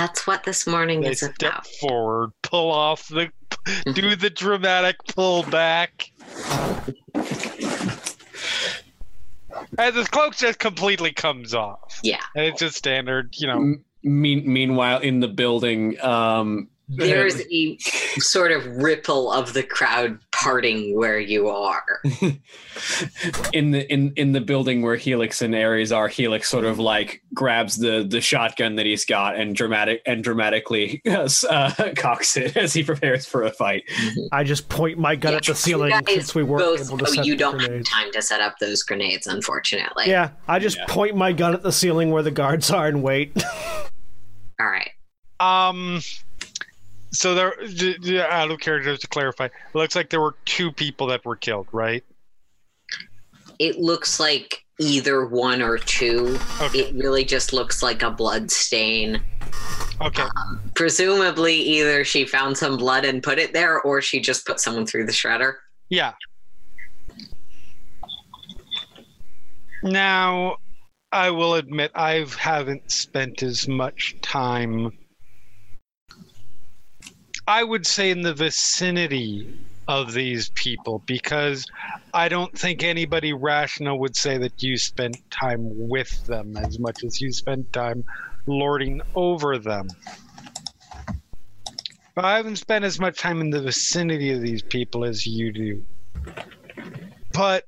That's what this morning They is step about. forward, pull off the, do the dramatic pull back. And the cloak just completely comes off. Yeah. And it's just standard, you know. M- mean, meanwhile, in the building, um, There's a sort of ripple of the crowd parting where you are. in the in in the building where Helix and Ares are, Helix sort of like grabs the the shotgun that he's got and dramatic and dramatically uh, cocks it as he prepares for a fight. I just point my gun at the ceiling guys since we weren't both- able to oh, set you don't have time to set up those grenades, unfortunately. Yeah, I just Yeah. point my gun at the ceiling where the guards are and wait. All right. Um, so there, out of character, just to clarify, it looks like there were two people that were killed, right? It looks like either one or two. Okay. It really just looks like a blood stain. Okay. Um, presumably, either she found some blood and put it there, or she just put someone through the shredder. Yeah. Now, I will admit I haven't spent as much time. I would say in the vicinity of these people because I don't think anybody rational would say that you spent time with them as much as you spent time lording over them. But I haven't spent as much time in the vicinity of these people as you do. But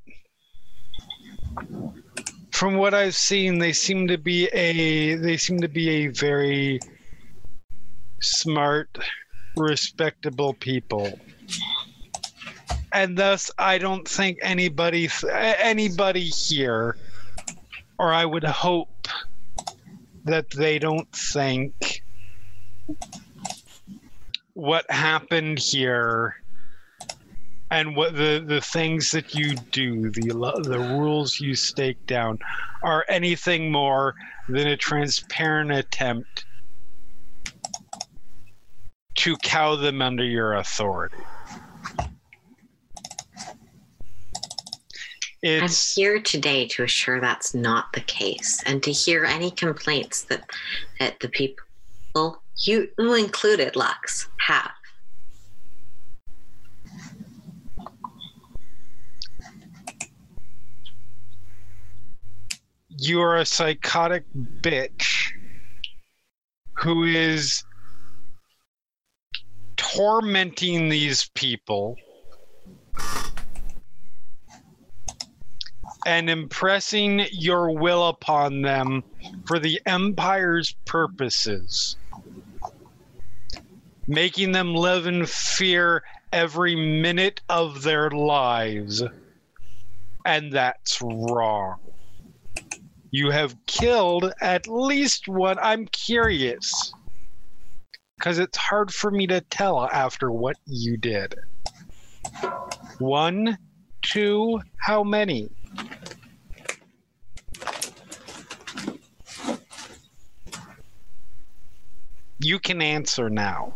from what I've seen, they seem to be a they seem to be a very smart, respectable people. And thus, I don't think anybody anybody here or I would hope that they don't think what happened here and what the, the things that you do, the the rules you stake down, are anything more than a transparent attempt to cow them under your authority. I'm here today to assure that's not the case and to hear any complaints that, that the people, you, you included, Lux, have. you're a psychotic bitch who is tormenting these people and impressing your will upon them for the empire's purposes making them live in fear every minute of their lives and that's wrong you have killed at least one. I'm curious. Because it's hard for me to tell after what you did. One, two, how many? You can answer now.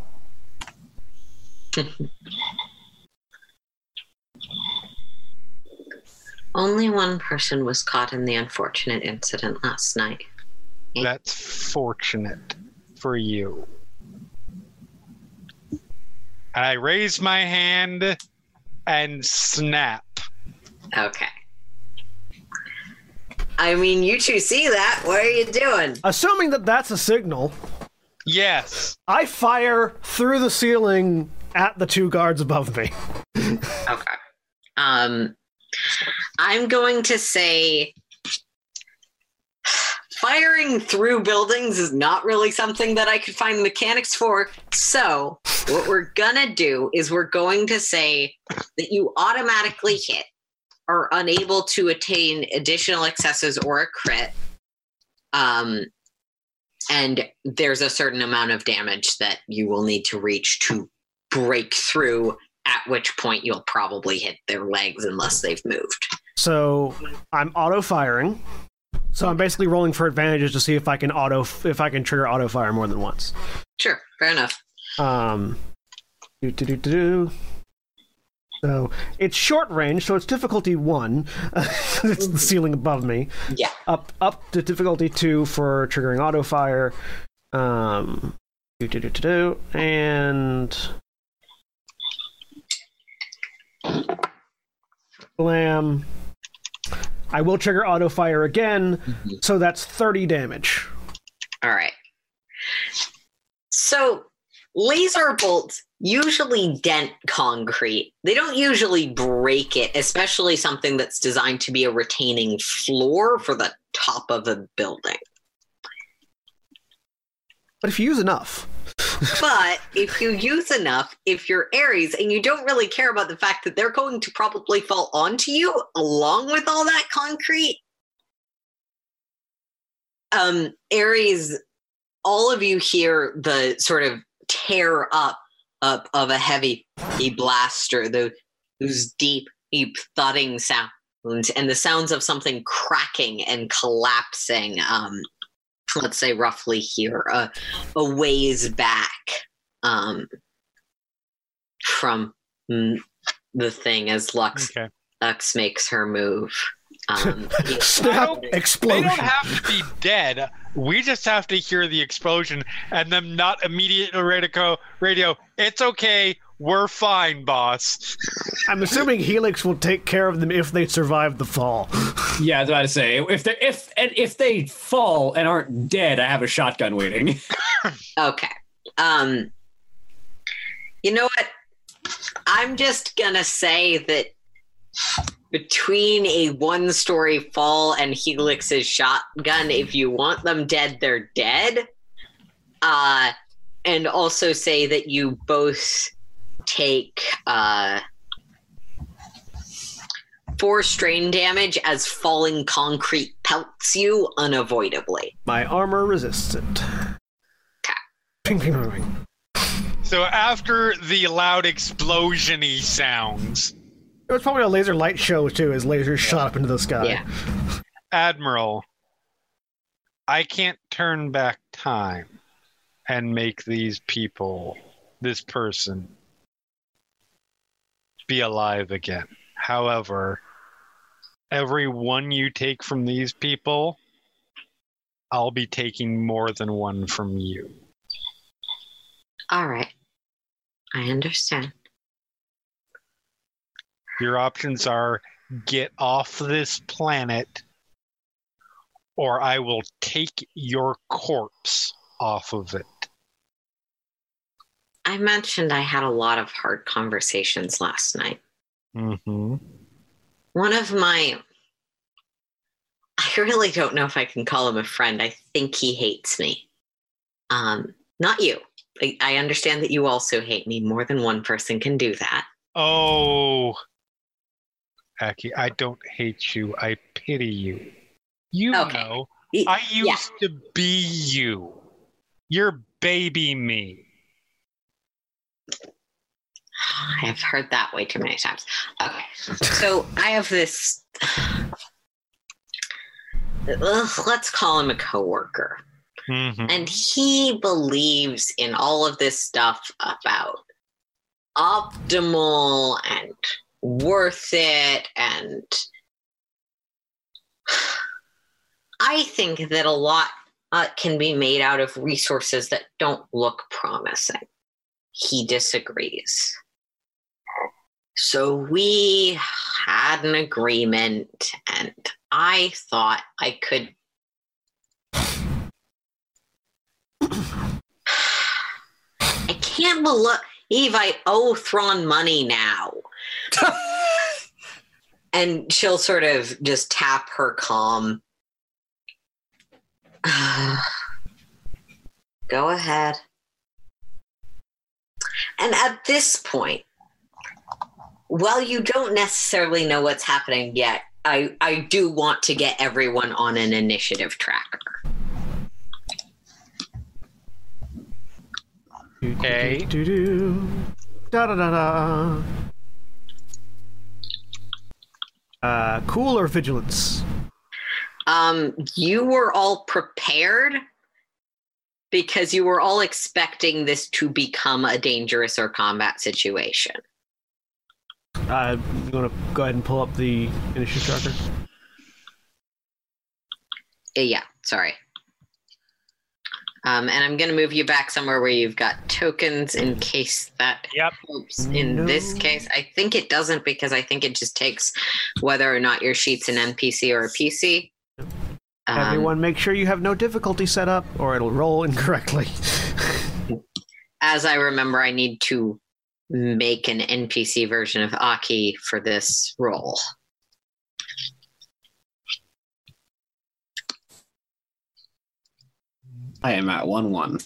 Only one person was caught in the unfortunate incident last night. That's fortunate for you. I raise my hand and snap. Okay. I mean, you two see that. What are you doing? Assuming that that's a signal, Yes. I fire through the ceiling at the two guards above me. Okay. Um, I'm going to say firing through buildings is not really something that I could find mechanics for. So, what we're gonna do is we're going to say that you automatically hit are unable to attain additional excesses or a crit. Um, and there's a certain amount of damage that you will need to reach to break through, at which point you'll probably hit their legs unless they've moved. So I'm auto firing. So I'm basically rolling for advantages to see if I can auto if I can trigger auto fire more than once. Sure, fair enough. Um, do do do do. do. So it's short range, so it's difficulty one. it's the ceiling above me. Yeah. Up up to difficulty two for triggering auto fire. Um, do do do do do, and blam. I will trigger auto fire again, mm-hmm. so that's thirty damage. All right. So laser bolts usually dent concrete. They don't usually break it, especially something that's designed to be a retaining floor for the top of a building. But if you use enough, But if you use enough, if you're Ares and you don't really care about the fact that they're going to probably fall onto you along with all that concrete, um, Ares, all of you hear the sort of tear up up of a heavy blaster, the, those deep, deep thudding sounds, and the sounds of something cracking and collapsing. Um, let's say roughly here, a, a ways back um, from the thing as Lux Okay. Lux makes her move. Um, he- snap They explosion. don't have to be dead. We just have to hear the explosion and them not immediately ready to go. Radio, it's okay. We're fine, boss. I'm assuming Helix will take care of them if they survive the fall. Yeah, I was about to say if they if and if they fall and aren't dead, I have a shotgun waiting. Okay. Um you know what? I'm just gonna say that between a one story fall and Helix's shotgun, if you want them dead, they're dead. Uh and also say that you both take uh four strain damage as falling concrete pelts you unavoidably. My armor resists it. Ping, ping, ping, ping. So after the loud explosiony sounds, It was probably a laser light show too, as lasers shot up into the sky. Yeah. Admiral, I can't turn back time and make these people, this person, be alive again. However, every one you take from these people, I'll be taking more than one from you. All right. I understand. Your options are get off this planet, or I will take your corpse off of it. I mentioned I had a lot of hard conversations last night. Mm-hmm. One of my I really don't know if I can call him a friend. I think he hates me. Um, not you. I, I understand that you also hate me. More than one person can do that. Oh, Aki, I don't hate you. I pity you. You Okay. know, I used yeah. to be you. You're baby me. I've heard that way too many times. Okay. So I have this let's call him a coworker. Mhm. And he believes in all of this stuff about optimal and worth it. And I think that a lot uh, can be made out of resources that don't look promising. He disagrees. So we had an agreement, and I thought I could I can't believe Eve, I owe Thrawn money now. and she'll sort of just tap her calm. Go ahead. And at this point, while you don't necessarily know what's happening yet, I, I do want to get everyone on an initiative tracker. Okay. Do, do, do. Da da da da. Uh, cool or vigilance? Um, you were all prepared because you were all expecting this to become a dangerous or combat situation. Uh, you want to go ahead and pull up the initiative tracker? Uh, Yeah, sorry. Um, and I'm going to move you back somewhere where you've got tokens in case that Yep. helps. In this case, I think it doesn't because I think it just takes whether or not your sheet's an NPC or a PC. Um, Everyone, make sure you have no difficulty set up, or it'll roll incorrectly. as I remember, I need to make an NPC version of Aki for this role. I am at one one.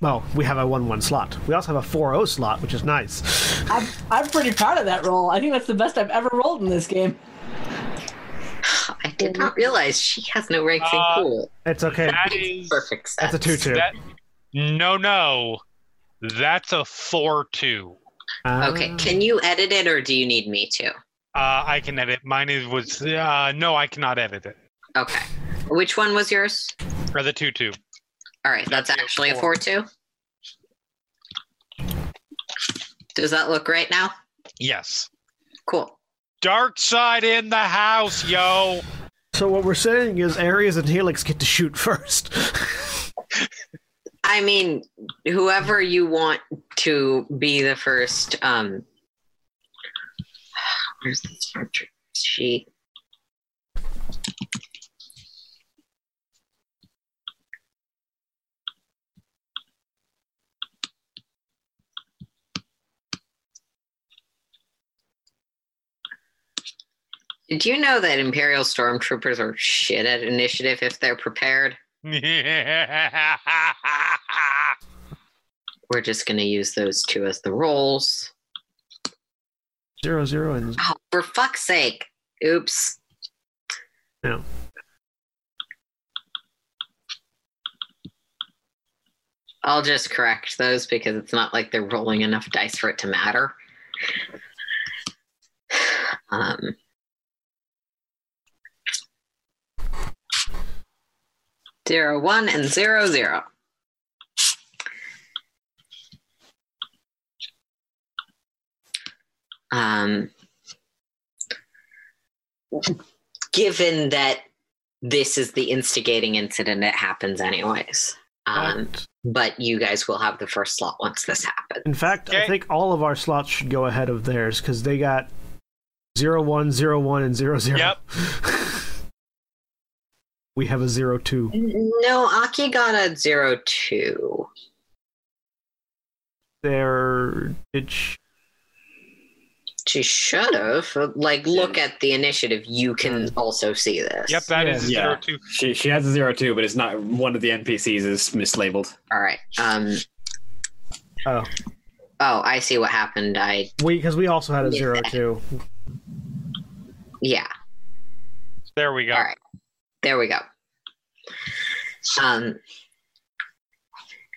well, we have a one-one slot. We also have a 4-0 slot, which is nice. I'm, I'm pretty proud of that roll. I think that's the best I've ever rolled in this game. I did not realize she has no ranks in Uh, cool. It's okay. That is Perfect That's a 2-2. that. No, no, that's a four-two. Uh, Okay, can you edit it or do you need me to? Uh, I can edit. Mine is was uh, no, I cannot edit it. Okay. Which one was yours? Or the two-two. All right, that's That's actually a 4 2. Does that look right now? Yes. Cool. Dark side in the house, yo. So what we're saying is Ares and Helix get to shoot first. I mean, whoever you want to be the first. Um, where's this portrait sheet? Did you know that Imperial Stormtroopers are shit at initiative if they're prepared? We're just going to use those two as the rolls. Zero zero and Oh, for fuck's sake. Oops. No. I'll just correct those because it's not like they're rolling enough dice for it to matter. Um, zero one and zero zero. Um, given that this is the instigating incident, it happens anyways. Um, but you guys will have the first slot once this happens. In fact, I think all of our slots should go ahead of theirs because they got zero one, zero one, and zero zero. Yep. we have a zero two. No, Aki got a zero two. There, it sh- She should have. Like, look at the initiative. You can also see this. Yep, that is Yeah. zero two. She she has a zero two, but it's not one of the NPCs is mislabeled. All right. Um. oh, Oh, I see what happened. I we because we also had a Yeah. zero two. yeah. There we go. All right. There we go. Um.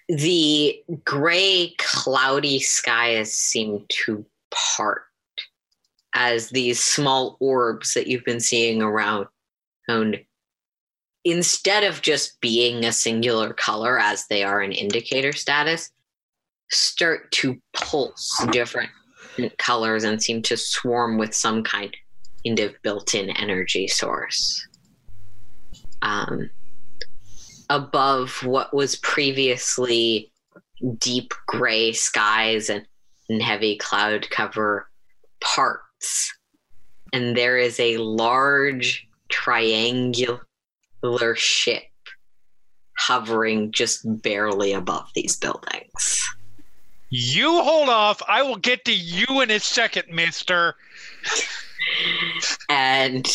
The gray, cloudy skies seem to part as these small orbs that you've been seeing around, instead of just being a singular color as they are in indicator status, start to pulse different colors and seem to swarm with some kind of built-in energy source. Um, above what was previously deep gray skies and, and heavy cloud cover parts. And there is a large triangular ship hovering just barely above these buildings. You hold off. I will get to you in a second, mister. And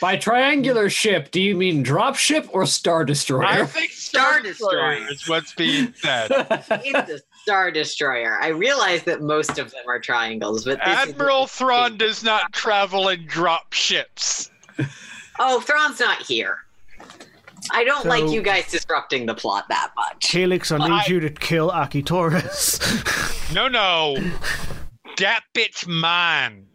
By triangular ship, do you mean drop ship or star destroyer? I destroyer? think Star Star Destroyer Destroyer. is what's being said. it's a Star Destroyer. I realize that most of them are triangles, but this Admiral is Thrawn does not travel in drop ships. Oh, Thrawn's not here. I don't So- like you guys disrupting the plot that much. Helix, I need I- you to kill Aki Taurus. No, no. That bitch mine.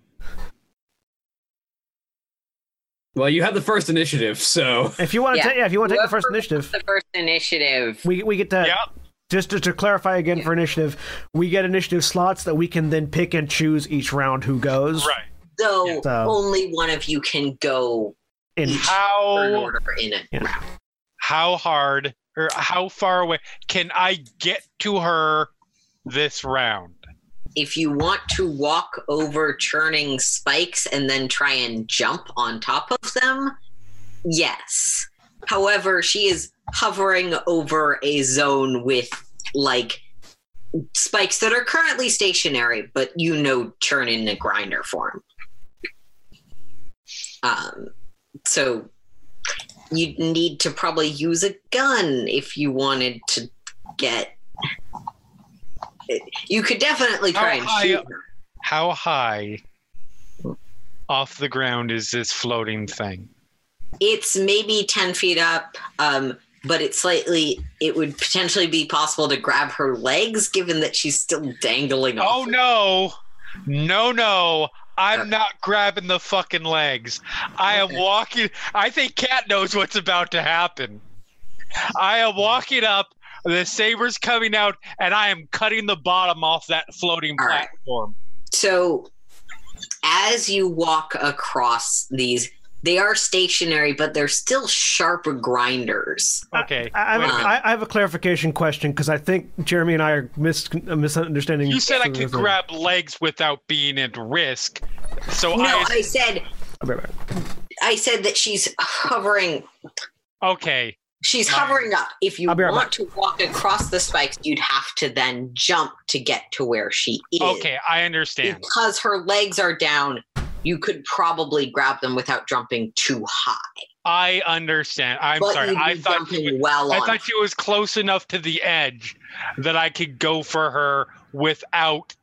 Well, you have the first initiative, so if you want to, Yeah. take, yeah, if you want to take the first initiative, The first initiative. we we get to Yep. just to, to clarify again for initiative, we get initiative slots that we can then pick and choose each round who goes. Right. Though So- only one of you can go In turn How order in it. Yeah. how hard or how far away can I get to her this round? If you want to walk over churning spikes and then try and jump on top of them, yes. However, she is hovering over a zone with like spikes that are currently stationary, but you know churn in a grinder form. Um, so you'd need to probably use a gun if you wanted to get. You could definitely try How and high shoot up- her. How high off the ground is this floating thing? It's maybe ten feet up, um, but it's slightly. It would potentially be possible to grab her legs, given that she's still dangling. Oh off. no. No, no. I'm Okay. not grabbing the fucking legs. I am walking. I think Kat knows what's about to happen. I am walking up. The saber's coming out, and I am cutting the bottom off that floating All right. platform. So, as you walk across these, they are stationary, but they're still sharp grinders. Okay. I, I, have, minute. I, I have a clarification question because I think Jeremy and I are mis- uh, misunderstanding. you said I could grab legs without being at risk. So No, I. I said, I'll be right back. I said that she's hovering. Okay. She's hovering up. If you I'll right want to walk across the spikes, you'd have to then jump to get to where she is. Okay. I understand. Because her legs are down, you could probably grab them without jumping too high. I understand. I'm but sorry. I thought jumping you, well I on. thought she was close enough to the edge that I could go for her without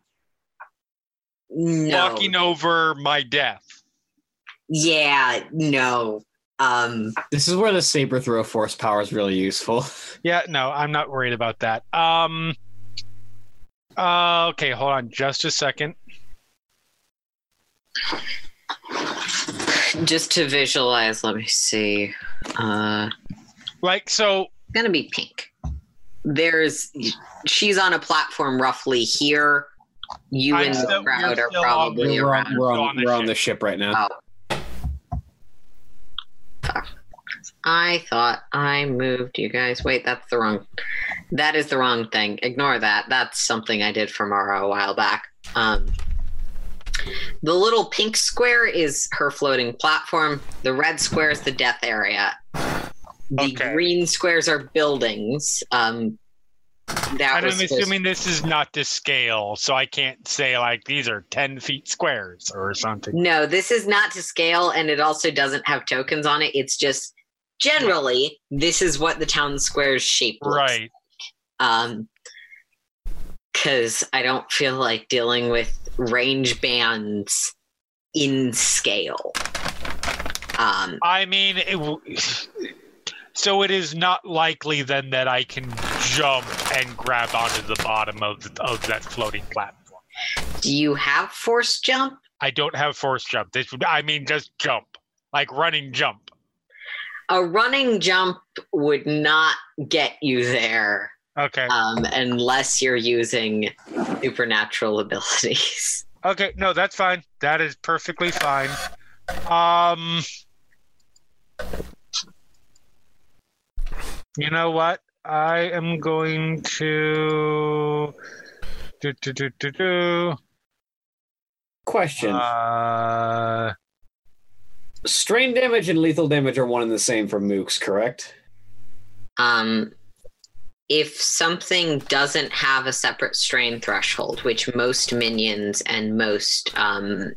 no, walking over my death. Yeah, no. Um, This is where the saber throw force power is really useful. Yeah, no, I'm not worried about that. Um. Uh, okay, hold on just a second. just to visualize, let me see. Uh, Like, so it's gonna be pink. There's, she's on a platform roughly here. You I'm and still- the crowd you're are still on- probably we're around. on, we're on, on the we're on ship. the ship right now. Oh. I thought I moved you guys. Wait, that's the wrong. That is the wrong thing. Ignore that. That's something I did for Mara a while back. Um, the little pink square is her floating platform. The red square is the death area. The Okay. green squares are buildings. Um, that I'm assuming this is not to scale, so I can't say like these are ten feet squares or something. No, this is not to scale, and it also doesn't have tokens on it. It's just generally this is what the town square's shape looks Right. um because i don't feel like dealing with range bands in scale um I mean, it, so it is not likely then that I can jump and grab onto the bottom of of that floating platform. do you have force jump I don't have force jump. This would, I mean, just jump, like running jump. A running jump would not get you there Okay. um unless you're using supernatural abilities Okay. No, that's fine. That is perfectly fine. Um. You know what? I am going to do do do do do. Question: Uh, Strain damage and lethal damage are one and the same for mooks, correct? um, if something doesn't have a separate strain threshold, which most minions and most um,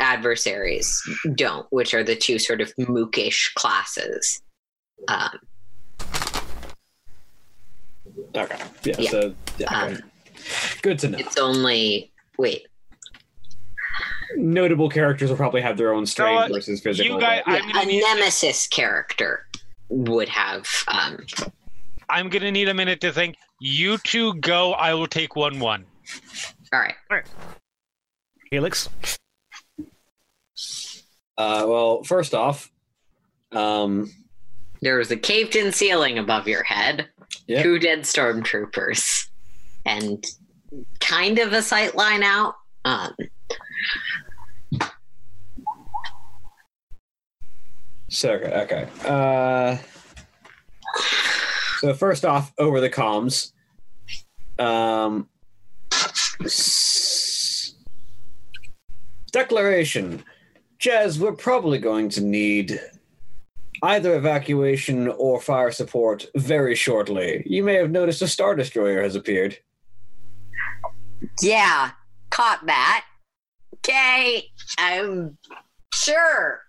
adversaries don't, which are the two sort of mookish classes. Um, Okay. Yeah. Yeah. So yeah, okay. um, good to know. it's only wait. Notable characters will probably have their own strain what? versus physical. You guys- but- I'm Yeah, gonna a need- nemesis character would have. Um, I'm gonna need a minute to think. You two go. I will take one one. all right. Helix. Uh, well, first off, um, There was a caved in ceiling above your head, Yeah. two dead stormtroopers, and kind of a sight line out. Um, so okay. Uh, so first off, over the comms, um, s- declaration, Jazz. We're probably going to need either evacuation or fire support very shortly. You may have noticed a star destroyer has appeared. yeah, caught that. Okay, I'm sure.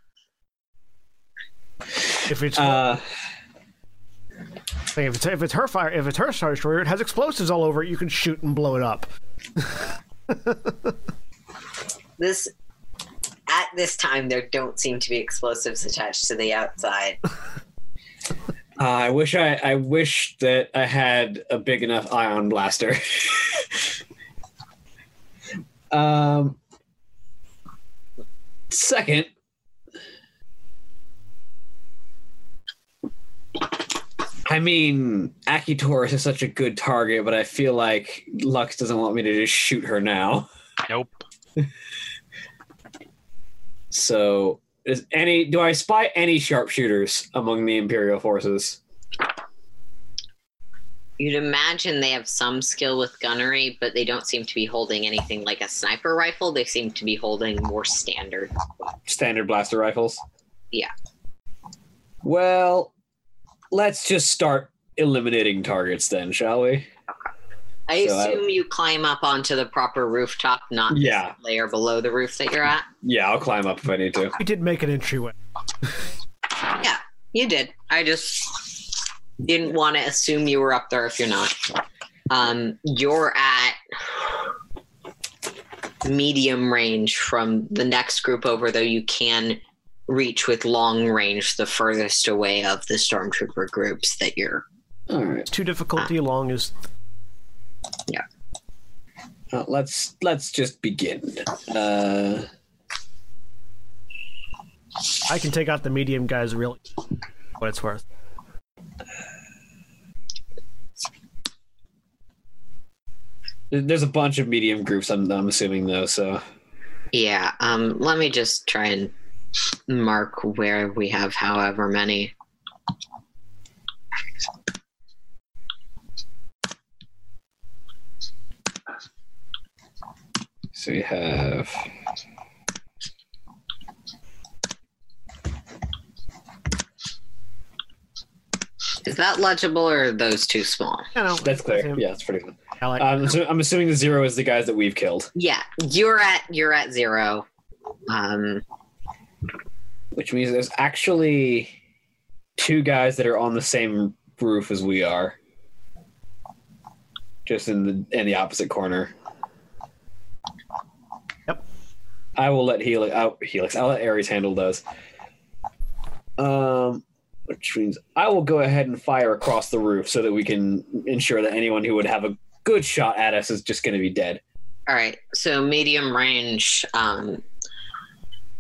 If it's Uh, if it's if it's her fire if it's her star destroyer, it has explosives all over it. You can shoot and blow it up. This at this time there don't seem to be explosives attached to the outside. I wish I, I wish that I had a big enough ion blaster. um, second, I mean, Aki Taurus is such a good target, but I feel like Lux doesn't want me to just shoot her now. Nope. So, is any do I spy any sharpshooters among the Imperial forces? You'd imagine they have some skill with gunnery, but they don't seem to be holding anything like a sniper rifle. They seem to be holding more standard. standard blaster rifles? Yeah. Well, let's just start eliminating targets then, shall we? I So I- assume you climb up onto the proper rooftop, not the Yeah. layer below the roof that you're at. Yeah, I'll climb up if I need to. We did make an entryway. Yeah, you did. I just didn't want to assume you were up there if you're not. Um, you're at medium range from the next group over, though you can reach with long range the furthest away of the stormtrooper groups that you're. All right. It's two difficulty long as Uh, let's let's just begin. Uh, I can take out the medium guys really what it's worth. There's a bunch of medium groups. I'm, I'm assuming though. So Yeah, um, let me just try and mark where we have however many. so we have Is that legible or are those too small? You know, that's clear. Yeah, it's pretty good. I like Um, so I'm assuming the zero is the guys that we've killed, Yeah, you're at you're at zero. Um, which means there's actually two guys that are on the same roof as we are, just in the in the opposite corner. Yep. I will let Helix. Oh, Helix. I'll let Ares handle those. Um, which means I will go ahead and fire across the roof so that we can ensure that anyone who would have a good shot at us is just going to be dead. all right, so medium range. Um,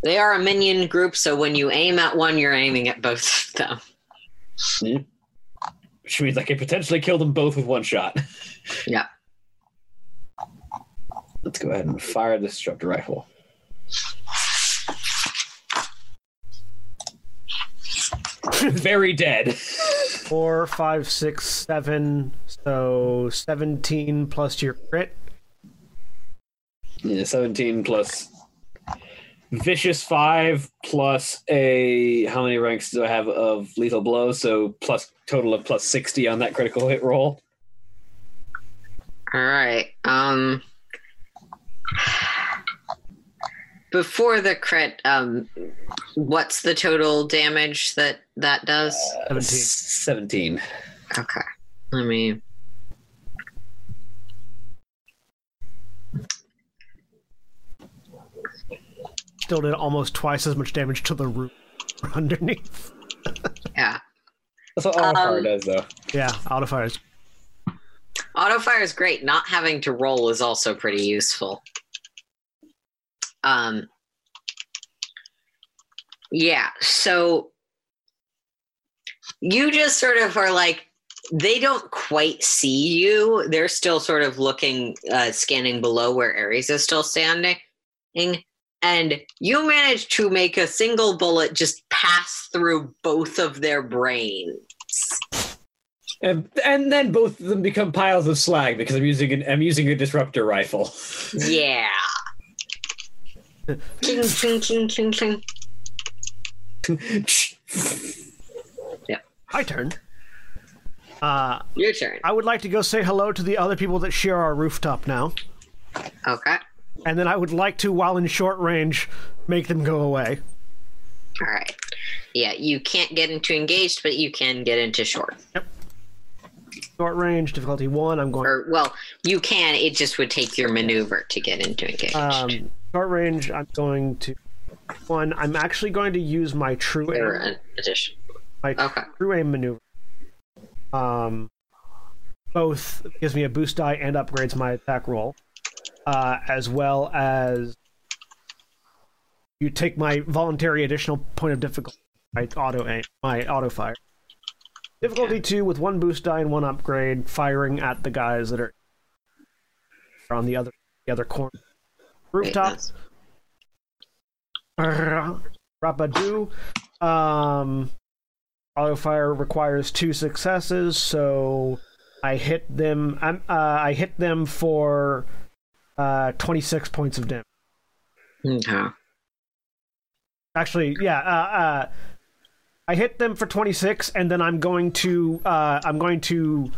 they are a minion group, so when you aim at one, you're aiming at both of them. Which means I can potentially kill them both with one shot. Yeah. Let's go ahead and fire the disruptor rifle. Very dead. four, five, six, seven. So seventeen plus your crit. Yeah, 17 plus vicious 5 plus a how many ranks do I have of lethal blow? So plus total of plus 60 on that critical hit roll. All right. Um, before the crit, um, what's the total damage that that does? Uh, 17. 17. Okay. Let me. Still did almost twice as much damage to the roof underneath. Yeah. That's what auto fire Um, does though. Yeah, auto fires. Auto fire is great. Not having to roll is also pretty useful. Um. Yeah. So you just sort of are like they don't quite see you. They're still sort of looking, uh, scanning below where Ares is still standing, and you manage to make a single bullet just pass through both of their brains. And, and then both of them become piles of slag because I'm using an, I'm using a disruptor rifle. Yeah. Ching, ching, ching, ching, ching. My turn. Uh, Your turn. I would like to go say hello to the other people that share our rooftop now, Okay. And then I would like to, while in short range, make them go away. All right. Yeah, you can't get into engaged, but you can get into short. Yep. Short range, difficulty one. I'm going. Or well, you can. It just would take your maneuver to get into engaged. Um, short range. I'm going to one. I'm actually going to use my true aim, addition. my Okay. true aim maneuver. Um, both gives me a boost die and upgrades my attack roll, uh, as well as you take my voluntary additional point of difficulty. My auto aim, my auto fire. Difficulty two with one boost die and one upgrade, firing at the guys that are on the other the other corner rooftops. Rapadoo. Um, auto fire requires two successes, so I hit them. I'm, uh, I hit them for uh, 26 points of damage. Okay. Actually, yeah. Uh, uh, I hit them for 26, and then I'm going to uh, I'm going to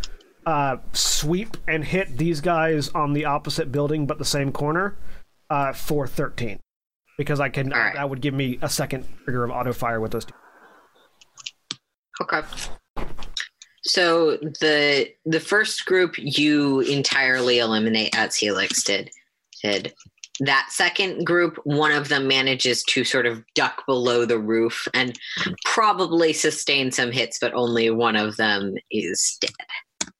uh, sweep and hit these guys on the opposite building, but the same corner, uh, for 13, because I can. Right. That would give me a second trigger of auto fire with those two. Okay. So the the first group you entirely eliminate as Helix did. Did that second group, one of them manages to sort of duck below the roof and probably sustain some hits, but only one of them is dead.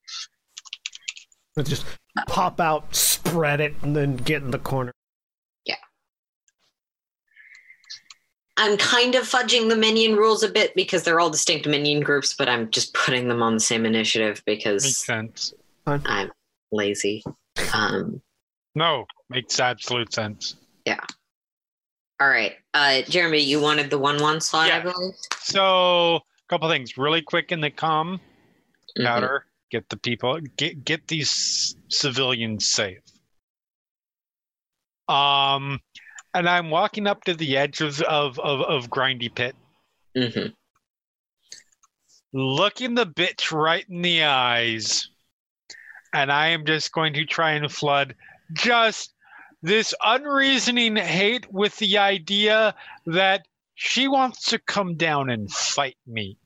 Let's just pop out, spread it, and then get in the corner. I'm kind of fudging the minion rules a bit because they're all distinct minion groups, but I'm just putting them on the same initiative Makes because sense. I'm lazy. Um, No, makes absolute sense. Yeah. All right, uh, Jeremy, you wanted the one-one slot, I Yeah. believe. So, a couple things really quick in the com Mhm. powder. Get the people get get these civilians safe. Um, and I'm walking up to the edges of of of, Grindy Pit, Mhm. looking the bitch right in the eyes, and I am just going to try and flood just this unreasoning hate with the idea that she wants to come down and fight me.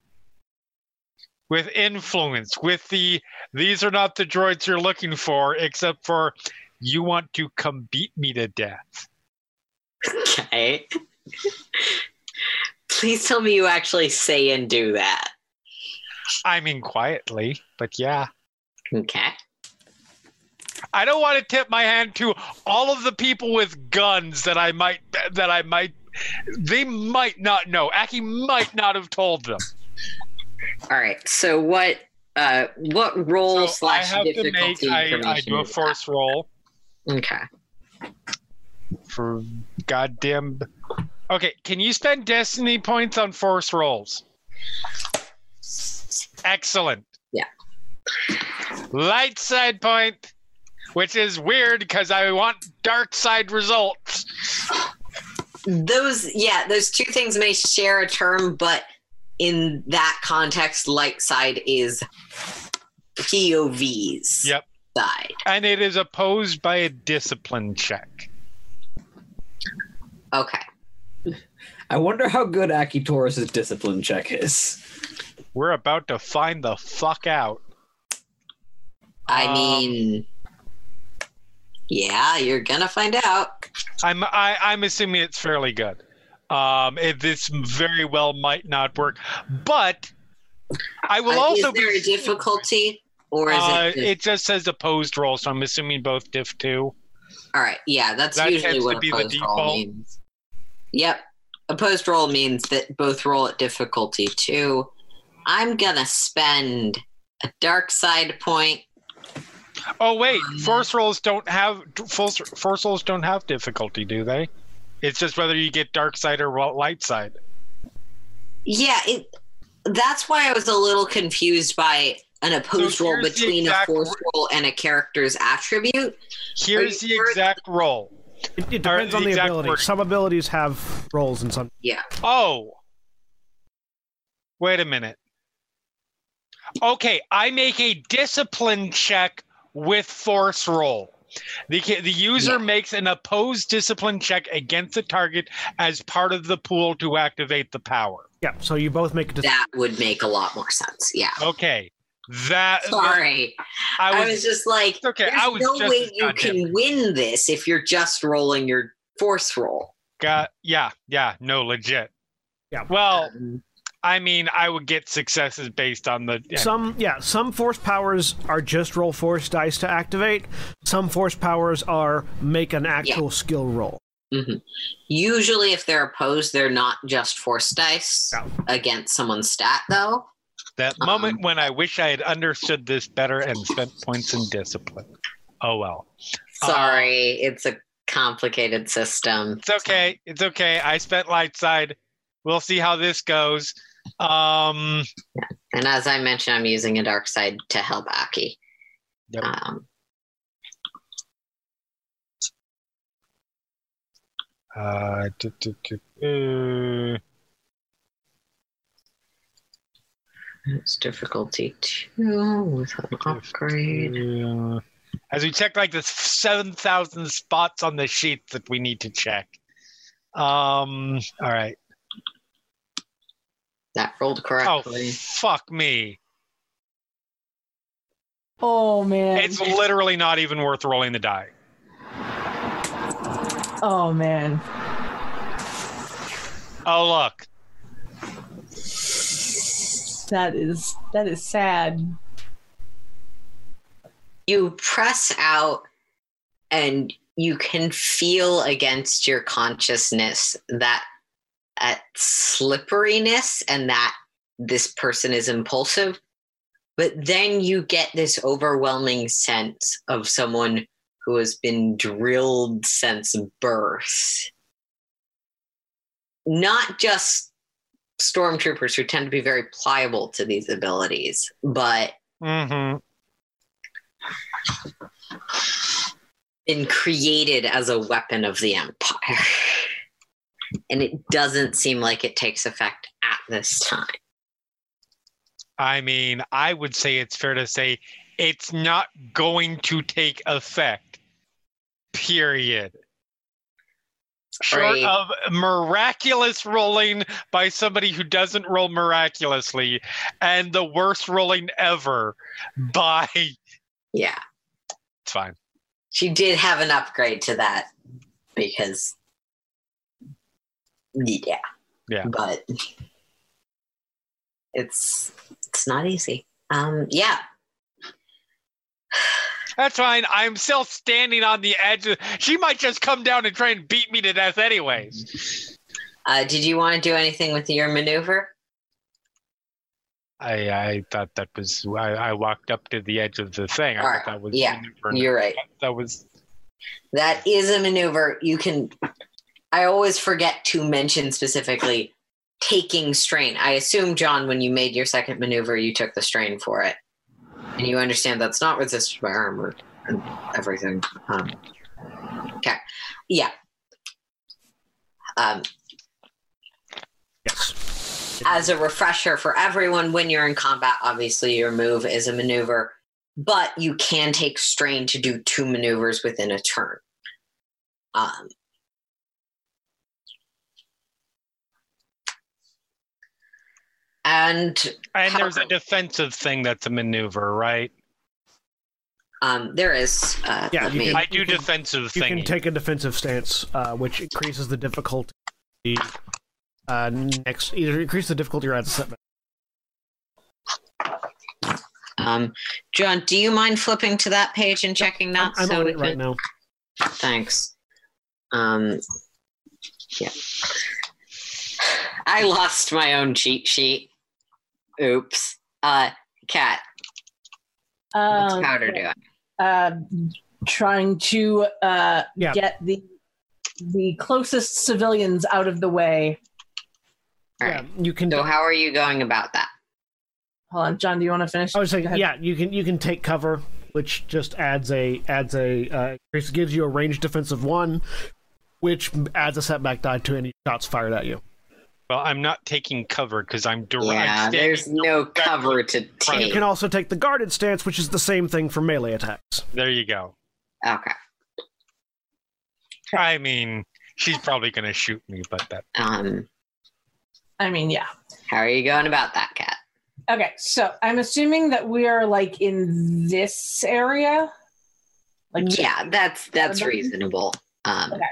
With influence with the these are not the droids you're looking for except for you want to come beat me to death Okay. Please tell me you actually say and do that. i mean quietly but yeah Okay. i don't want to tip my hand to all of the people with guns that i might that i might they might not know aki might not have told them All right. So what? Uh, what role so i slash have to make difficulty I, I do a force roll Okay. for goddamn okay can you spend destiny points on force rolls excellent Yeah. light side point which is weird because i want dark side results Those, yeah, those two things may share a term, but in that context, light side is POVs. Yep. Side. and it is opposed by a discipline check Okay. I wonder how good Aki Taurus's discipline check is. we're about to find the fuck out I Um, mean, yeah, you're gonna find out. i'm I, i'm assuming it's fairly good um it, this very well might not work but i will Uh, also is there be a difficulty, or is Uh, it? just- it just says opposed roll, so I'm assuming both diff two. All right, yeah, that's That usually what to be the opposed roll default. means. Yep, opposed roll means that both roll at difficulty two. I'm gonna spend a dark side point. Oh wait, Um, force rolls don't have force force rolls don't have difficulty, do they? It's just whether you get dark side or light side. Yeah, it, that's why I was a little confused by an opposed So roll here's the between a force wor- roll and a character's attribute. Here's the sure- exact roll. It, it depends the on the ability. word. Some abilities have rolls and some. Yeah, Oh, wait a minute. Okay, I make a discipline check with force roll. The, the user Yeah. makes an opposed discipline check against the target as part of the pool to activate the power. Yeah, so you both make a dis- that would make a lot more sense. Yeah. Okay, that Sorry, I I was, was, just like, okay, there's I was no just way you goddamn- can win this if you're just rolling your force roll. got yeah yeah no legit. Yeah. Well, Um, I mean, I would get successes based on the yeah, Some yeah, some force powers are just roll force dice to activate. Some force powers are make an actual skill roll. mhm. Usually, if they're opposed, they're not just force dice Yeah. against someone's stat, though. That um, moment when I wish I had understood this better and spent points in discipline. Oh well. Sorry, it's a complicated system. It's okay. It's okay. I spent light side. We'll see how this goes. Um And as I mentioned, I'm using a dark side to help Aki. Yep. Um, uh, do, do, do, uh, it's difficulty two with an upgrade. uh, as we check like the 7,000 spots on the sheet that we need to check. Um all right. That rolled correctly. Oh fuck me. Oh man. It's literally not even worth rolling the die. Oh man. Oh look, That is that is sad. You press out and you can feel against your consciousness that that slipperiness and that this person is impulsive. But then you get this overwhelming sense of someone who has been drilled since birth. Not just stormtroopers who tend to be very pliable to these abilities, but mm-hmm. been created as a weapon of the empire. And it doesn't seem like it takes effect at this time. I mean, I would say it's fair to say it's not going to take effect. Period. Short of miraculous rolling by somebody who doesn't roll miraculously, and the worst rolling ever by. Yeah. It's fine. She did have an upgrade to that because yeah. Yeah. But it's it's not easy. Um yeah. That's fine. I'm still standing on the edge. She might just come down and try and beat me to death, anyways. Uh did you want to do anything with your maneuver? I I thought that was. I, I walked up to the edge of the thing. I thought that was. yeah, maneuver. You're right. That was. That is a maneuver. You can. I always forget to mention specifically taking strain. I assume, John, when you made your second maneuver, you took the strain for it. And you understand that's not resisted by armor and everything. Um, okay. Yeah. Um, Yes. as a refresher for everyone, when you're in combat, obviously your move is a maneuver, but you can take strain to do two maneuvers within a turn. Um, and And there's a defensive thing that's a maneuver, right? um, there is. Uh, Yeah, let me- can- I do can- defensive You thing. can take a defensive stance, uh, which increases the difficulty. Uh, next, either increase the difficulty or adds a setback. um, John, do you mind flipping to that page and checking that? I'm so on we it right now. Thanks. Um, yeah. I lost my own cheat sheet. Oops. Uh, Kat, what's Um, Powder doing? uh, trying to uh, Yeah. get the the closest civilians out of the way. All right. yeah, you can. So, how are you going about that? Hold on, John. Do you want to finish? I was saying, yeah, you can you can take cover, which just adds a adds a uh, gives you a ranged defensive one, which adds a setback die to any shots fired at you. Well, I'm not taking cover because I'm direct. Yeah, there's no cover to take. You can also take the guarded stance, which is the same thing for melee attacks. There you go. Okay. I mean, she's probably gonna shoot me, but that. Um, I mean, yeah. how are you going about that, Kat? Okay, so I'm assuming that we are like in this area. Like Yeah, that's that's reasonable. Um, Okay.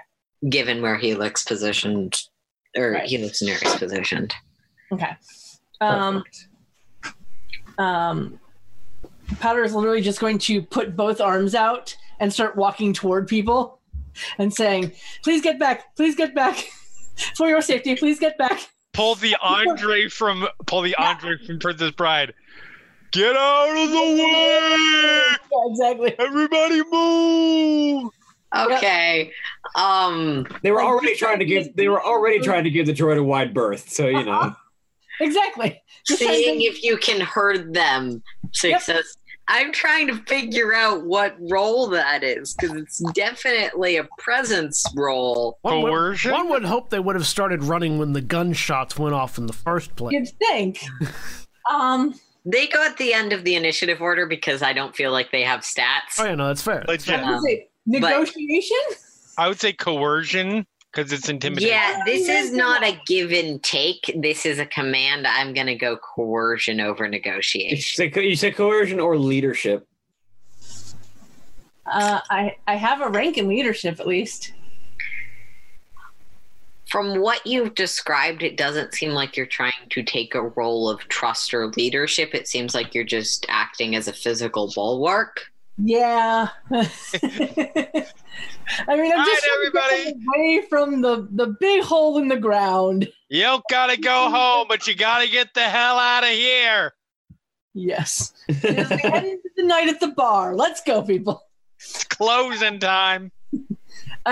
given where Helix positioned, or Right. Helix and Ares positioned. Okay. Um, um, Powder is literally just going to put both arms out and start walking toward people and saying, "Please get back! Please get back! For your safety, please get back!" Pull the Andre from pull the Andre from Princess Bride. Get out of the way! Yeah, exactly. Everybody move! Okay. Um, They were Like, already trying to give. They were already trying to give the droid a wide berth. So you know. Exactly. Just seeing if you can herd them. Success. I'm trying to figure out what role that is because it's definitely a presence role. One would, Coercion? one would hope they would have started running when the gunshots went off in the first place. You'd think. um. They go at the end of the initiative order because I don't feel like they have stats. Oh yeah, no, that's fair. That's Legit. fair. What is it? Negotiation. I would say coercion because it's intimidating. Yeah, this is not a give and take. This is a command. I'm going to go coercion over You negotiation. say, co- you say coercion or leadership. Uh, I I have a rank in leadership at least. From what you've described, it doesn't seem like you're trying to take a role of trust or leadership. It seems like you're just acting as a physical bulwark. Yeah. I mean, I'm just right, trying to get everybody. away from the the big hole in the ground. You don't gotta go home, but you gotta get the hell out of here. Yes. It is the end of the night at the bar. Let's go, people. It's closing time.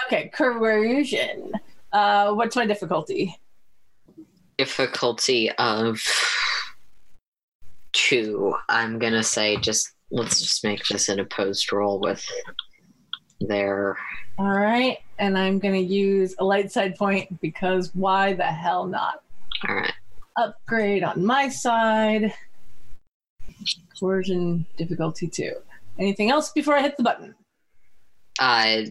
Okay, coercion. Uh, what's my difficulty? Difficulty of two. I'm gonna say just let's just make this an opposed roll with their All right, and I'm gonna use a light side point because why the hell not? all right. Upgrade on my side. Coercion difficulty two. Anything else before I hit the button? Uh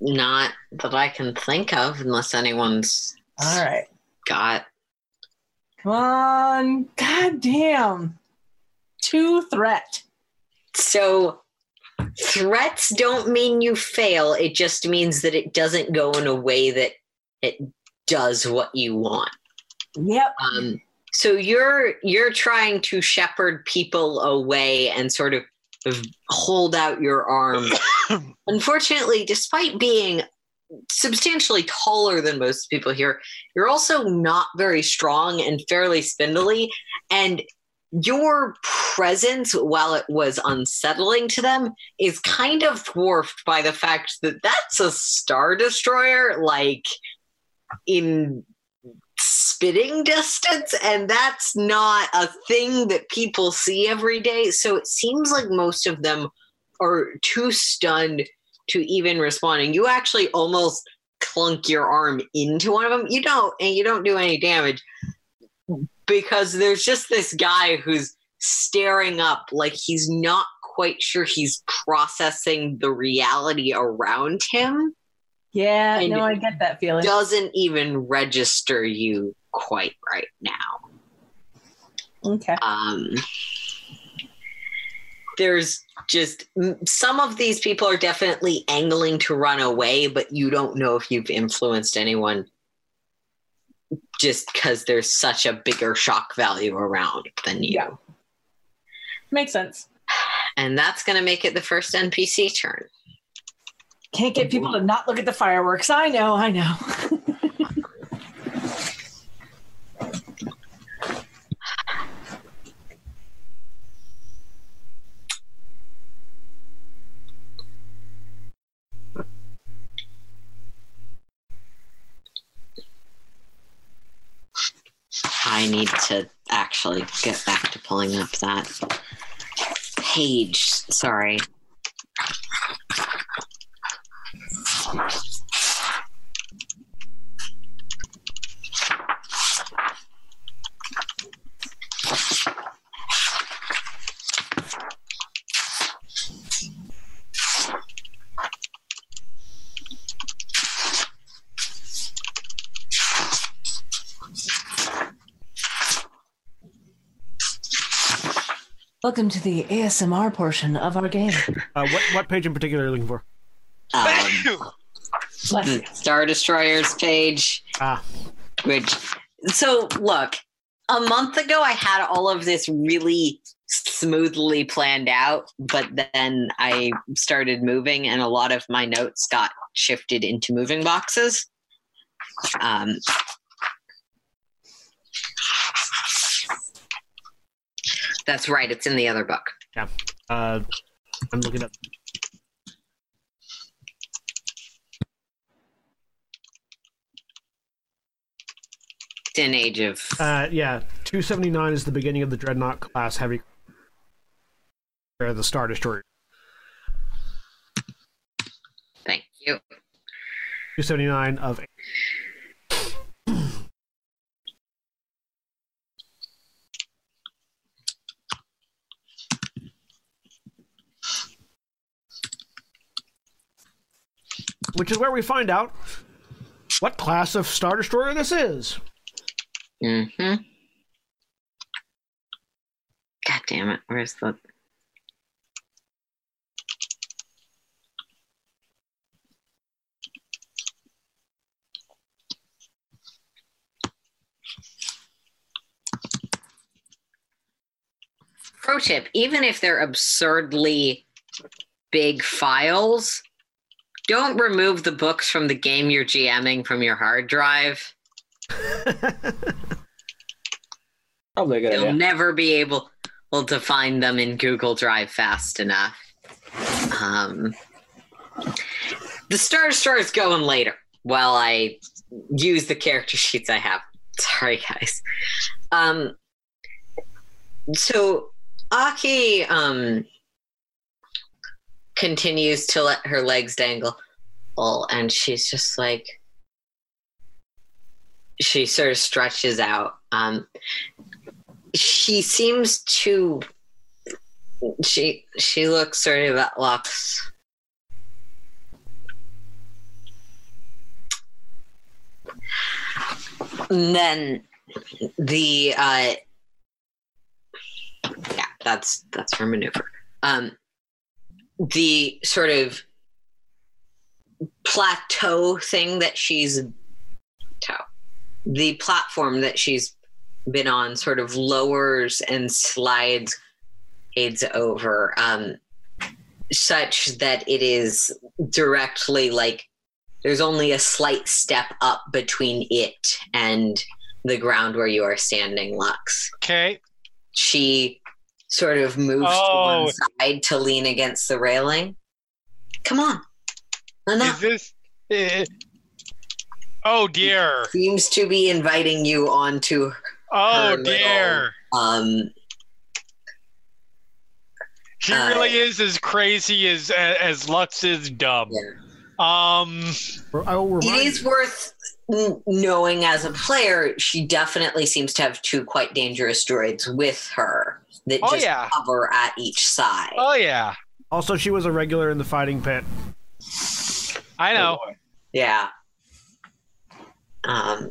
not that I can think of unless anyone's All right. got Come on. God damn. Two threat. So threats don't mean you fail. It just means that it doesn't go in a way that it does what you want. Yep. Um, so you're you're trying to shepherd people away and sort of hold out your arm. Unfortunately, despite being substantially taller than most people here, you're also not very strong and fairly spindly. And your presence, while it was unsettling to them, is kind of dwarfed by the fact that that's a star destroyer, like in spitting distance, and that's not a thing that people see every day. So it seems like most of them are too stunned to even respond. And you actually almost clunk your arm into one of them. You don't, and you don't do any damage because there's just this guy who's staring up like he's not quite sure he's processing the reality around him Yeah, no, I get that feeling. doesn't even register you quite right now Okay. um there's just some of these people are definitely angling to run away but you don't know if you've influenced anyone just because there's such a bigger shock value around than you Yeah. Makes sense. and that's going to make it the first npc turn Can't get people to not look at the fireworks. I know, I know. I need to actually get back to pulling up that page. Sorry. Welcome to the ASMR portion of our game. Uh, what what page in particular are you looking for? Um, Bless you. the Star Destroyers page. Ah. Which, so look, a month ago I had all of this really smoothly planned out, but then I started moving and a lot of my notes got shifted into moving boxes. Um, that's right, it's in the other book. Uh, I'm looking up. It's in Age of. Uh, yeah, 279 is the beginning of the Dreadnought class heavy. Or the Star Destroyer. Thank you. 279 of. which is where we find out what class of Star Destroyer this is. Mm-hmm. God damn it, where's the pro tip even if they're absurdly big files don't remove the books from the game you're gming from your hard drive. Probably a good you'll idea. never be able, to find them in google drive fast enough. Um, the star destroyer is going later while i use the character sheets i have. Sorry guys. Um, so Aki um, continues to let her legs dangle, Oh, and she's just like she sort of stretches out. Um, she seems to she she looks sort of at Lux. And then the uh yeah that's that's her maneuver um the sort of plateau thing that she's the platform that she's been on sort of lowers and slides aids over um such that it is directly like there's only a slight step up between it and the ground where you are standing lux Okay. she sort of moves to Oh. one side to lean against the railing. Come on. Is this? eh, oh dear. Seems to be inviting you onto Oh Her little- dear. um She uh, really is as crazy as as Lux is dumb. yeah. Um. I will It remind is worth knowing as a player, she definitely seems to have two quite dangerous droids with her that Oh just yeah. cover at each side. Oh yeah. Also, she was a regular in the fighting pit. I know. Yeah. Um,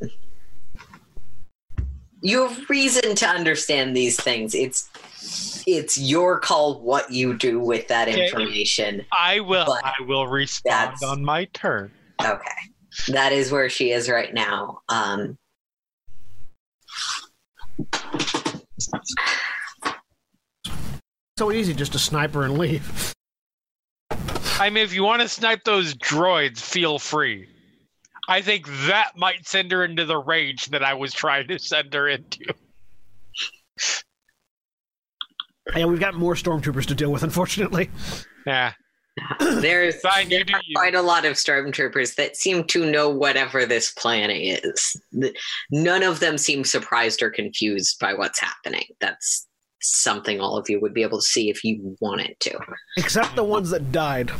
you have reason to understand these things. It's it's your call what you do with that Okay. information. I will. But I will respond that's- on my turn. Okay. That is where she is right now. Um, So easy just to sniper and leave. I mean, if you want to snipe those droids, feel free. I think that might send her into the rage that I was trying to send her into. And we've got more stormtroopers to deal with, unfortunately. Yeah. there's Fine, there are quite a lot of stormtroopers that seem to know whatever this plan is. None of them seem surprised or confused by what's happening. That's something all of you would be able to see if you wanted to. Except the ones that died.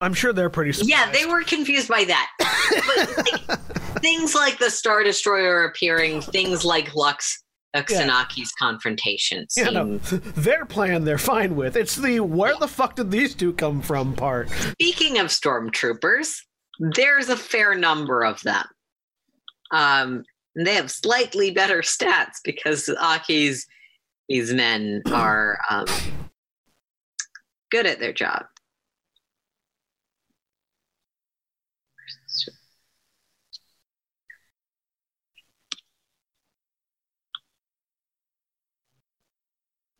I'm sure they're pretty surprised. Yeah, they were confused by that. but like, things like the Star Destroyer appearing, things like Lux Uxanaki's confrontation Yeah, seem no, their plan they're fine with. It's the where the fuck did these two come from part. Speaking of stormtroopers, there's a fair number of them. Um, they have slightly better stats because Aki's these men are um, good at their job.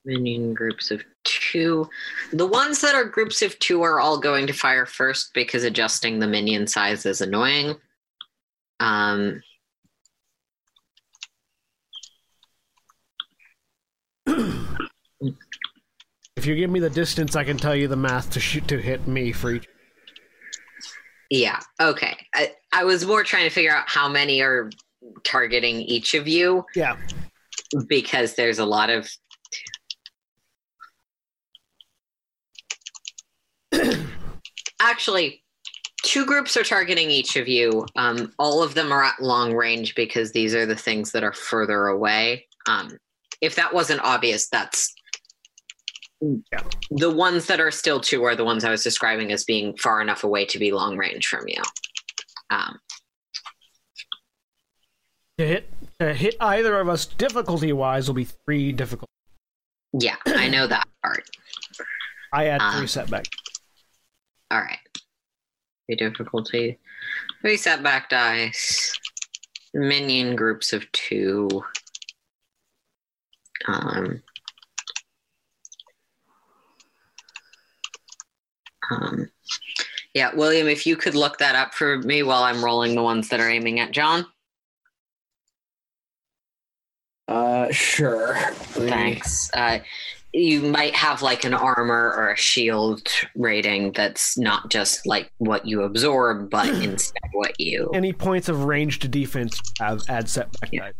Minion groups of two. The ones that are groups of two are all going to fire first because adjusting the minion size is annoying. Um, If you give me the distance, I can tell you the math to shoot to hit me for each. yeah, okay. I, I was more trying to figure out how many are targeting each of you Yeah, because there's a lot of. Actually, two groups are targeting each of you. Um, all of them are at long range because these are the things that are further away. Um, if that wasn't obvious, that's the ones that are still two are the ones I was describing as being far enough away to be long range from you. Um, to hit to hit either of us difficulty wise will be three difficult. yeah, I know that part. I add three Um, setback. All right. The difficulty. Three setback dice. Minion groups of two. Um, Um, yeah, William, if you could look that up for me while I'm rolling the ones that are aiming at John. Uh, sure. Thanks. Uh, you might have like an armor or a shield rating that's not just like what you absorb, but instead what you. Any points of range to defense have add setback Yeah.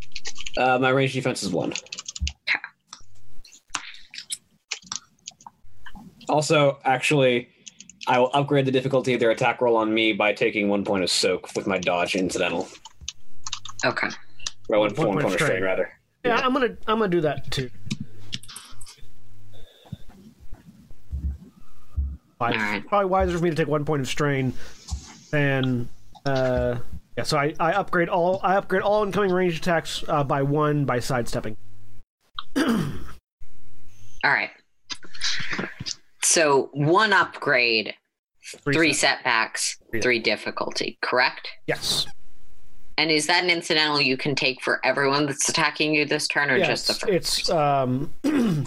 die. Uh, my range defense is one. Also, actually, I will upgrade the difficulty of their attack roll on me by taking one point of soak with my dodge incidental. Okay. Or one, One one point point, of of strain, strain. rather. Yeah, I'm gonna I'm gonna do that too. Wise- Alright. Probably wiser for me to take one point of strain than uh yeah. So I, I upgrade all I upgrade all incoming range attacks uh, by one by sidestepping. All right. So one upgrade, three set- setbacks, Yeah. three difficulty, correct? Yes. And is that an incidental you can take for everyone that's attacking you this turn or Yeah, just the first? it's um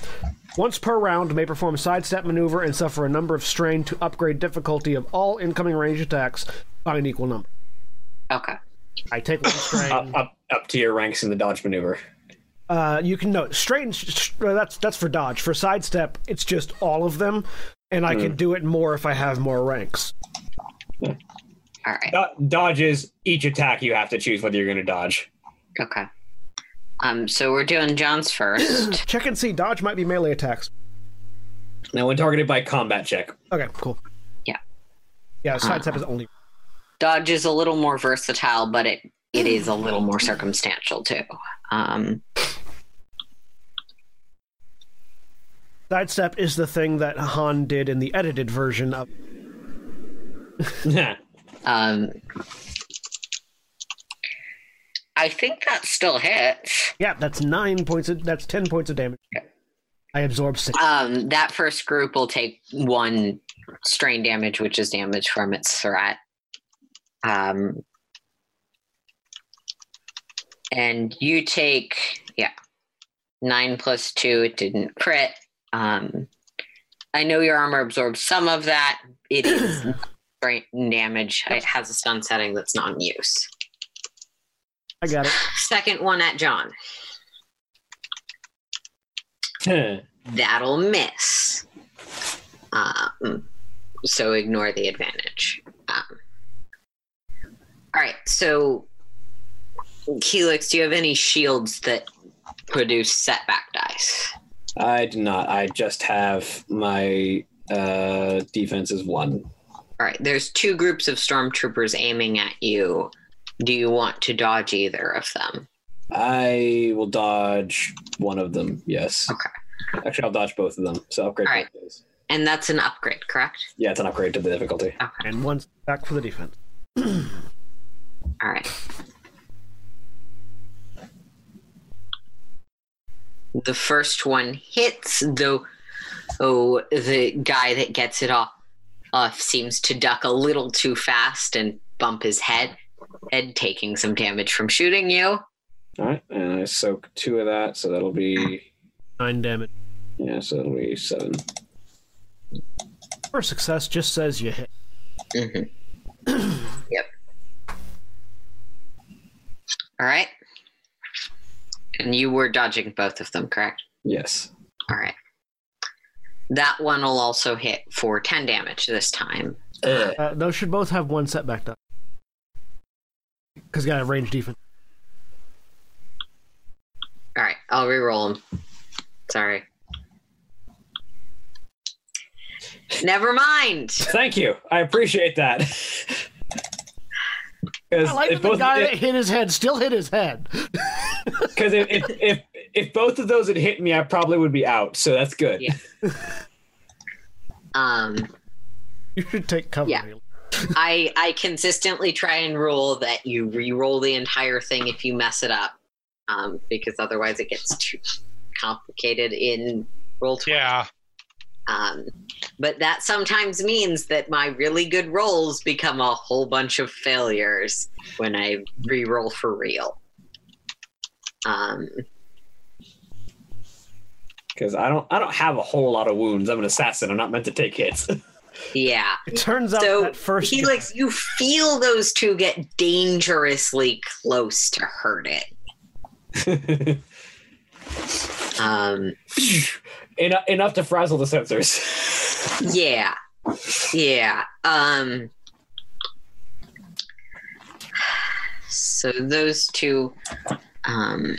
once per round may perform a sidestep maneuver and suffer a number of strain to upgrade difficulty of all incoming range attacks by an equal number. okay. I take one strain. Up, up, up to your ranks in the dodge maneuver. Uh, you can note strain. sh- uh, That's that's for dodge. For sidestep, it's just all of them, and I can do it more if I have more ranks. All right. Do- dodges each attack you have to choose whether you're going to dodge. Okay. Um, so we're doing John's first. Check and see. Dodge might be melee attacks. Now, when targeted by combat check, Okay, cool. Yeah. Yeah, sidestep is only. Dodge is a little more versatile, but it it is a little more circumstantial too. Um, Sidestep is the thing that Han did in the edited version of. um, I think that still hits. Yeah, that's nine points. Of, that's ten points of damage. I absorb six. Um, that first group will take one strain damage, which is damage from its threat. Um, and you take yeah nine plus two. It didn't crit. Um, I know your armor absorbs some of that. It is strain damage. It has a stun setting that's not in use. I got it. Second one at John. That'll miss. Um, so ignore the advantage. Um, all right. So, Helix, do you have any shields that produce setback dice? I do not. I just have my uh, defense is one. All right. There's two groups of stormtroopers aiming at you. Do you want to dodge either of them? I will dodge one of them. Yes. Okay. Actually, I'll dodge both of them. So upgrade All right. both those. And that's an upgrade, correct? Yeah, it's an upgrade to the difficulty. Okay. And one back for the defense. All right. The first one hits, though. Oh, the guy that gets it off, off seems to duck a little too fast and bump his head, head taking some damage from shooting you. All right, and I soak two of that, so that'll be Nine damage. yeah, so that'll be seven. For success, just says you hit. Mm-hmm. yep. All right. And you were dodging both of them, correct? Yes. All right. That one will also hit for 10 damage this time. Uh, those should both have one setback die. Because got a range defense. All right, I'll re-roll them. Sorry. Never mind. Thank you. I appreciate that. I like if that the both, guy that hit his head still hit his head. because if, if if if both of those had hit me, I probably would be out. So that's good. Yeah. Um, You should take cover. Yeah. I I consistently try and rule that you re-roll the entire thing if you mess it up, um, because otherwise it gets too complicated in roll twenty. Yeah. Um, but that sometimes means that my really good rolls become a whole bunch of failures when I re-roll for real. Um, Because I don't I don't have a whole lot of wounds. I'm an assassin. I'm not meant to take hits. Yeah. It turns out So that first He guy- you feel those two get dangerously close to hurt it. Um En- enough to frazzle the sensors. yeah. Yeah. Um so those two um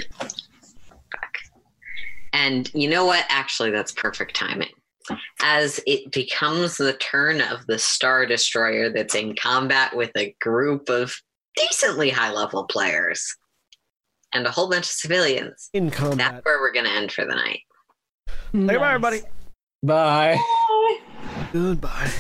and you know what actually that's perfect timing as it becomes the turn of the star destroyer that's in combat with a group of decently high level players and a whole bunch of civilians in combat. that's where we're going to end for the night Say bye, everybody. Bye. Bye. Goodbye.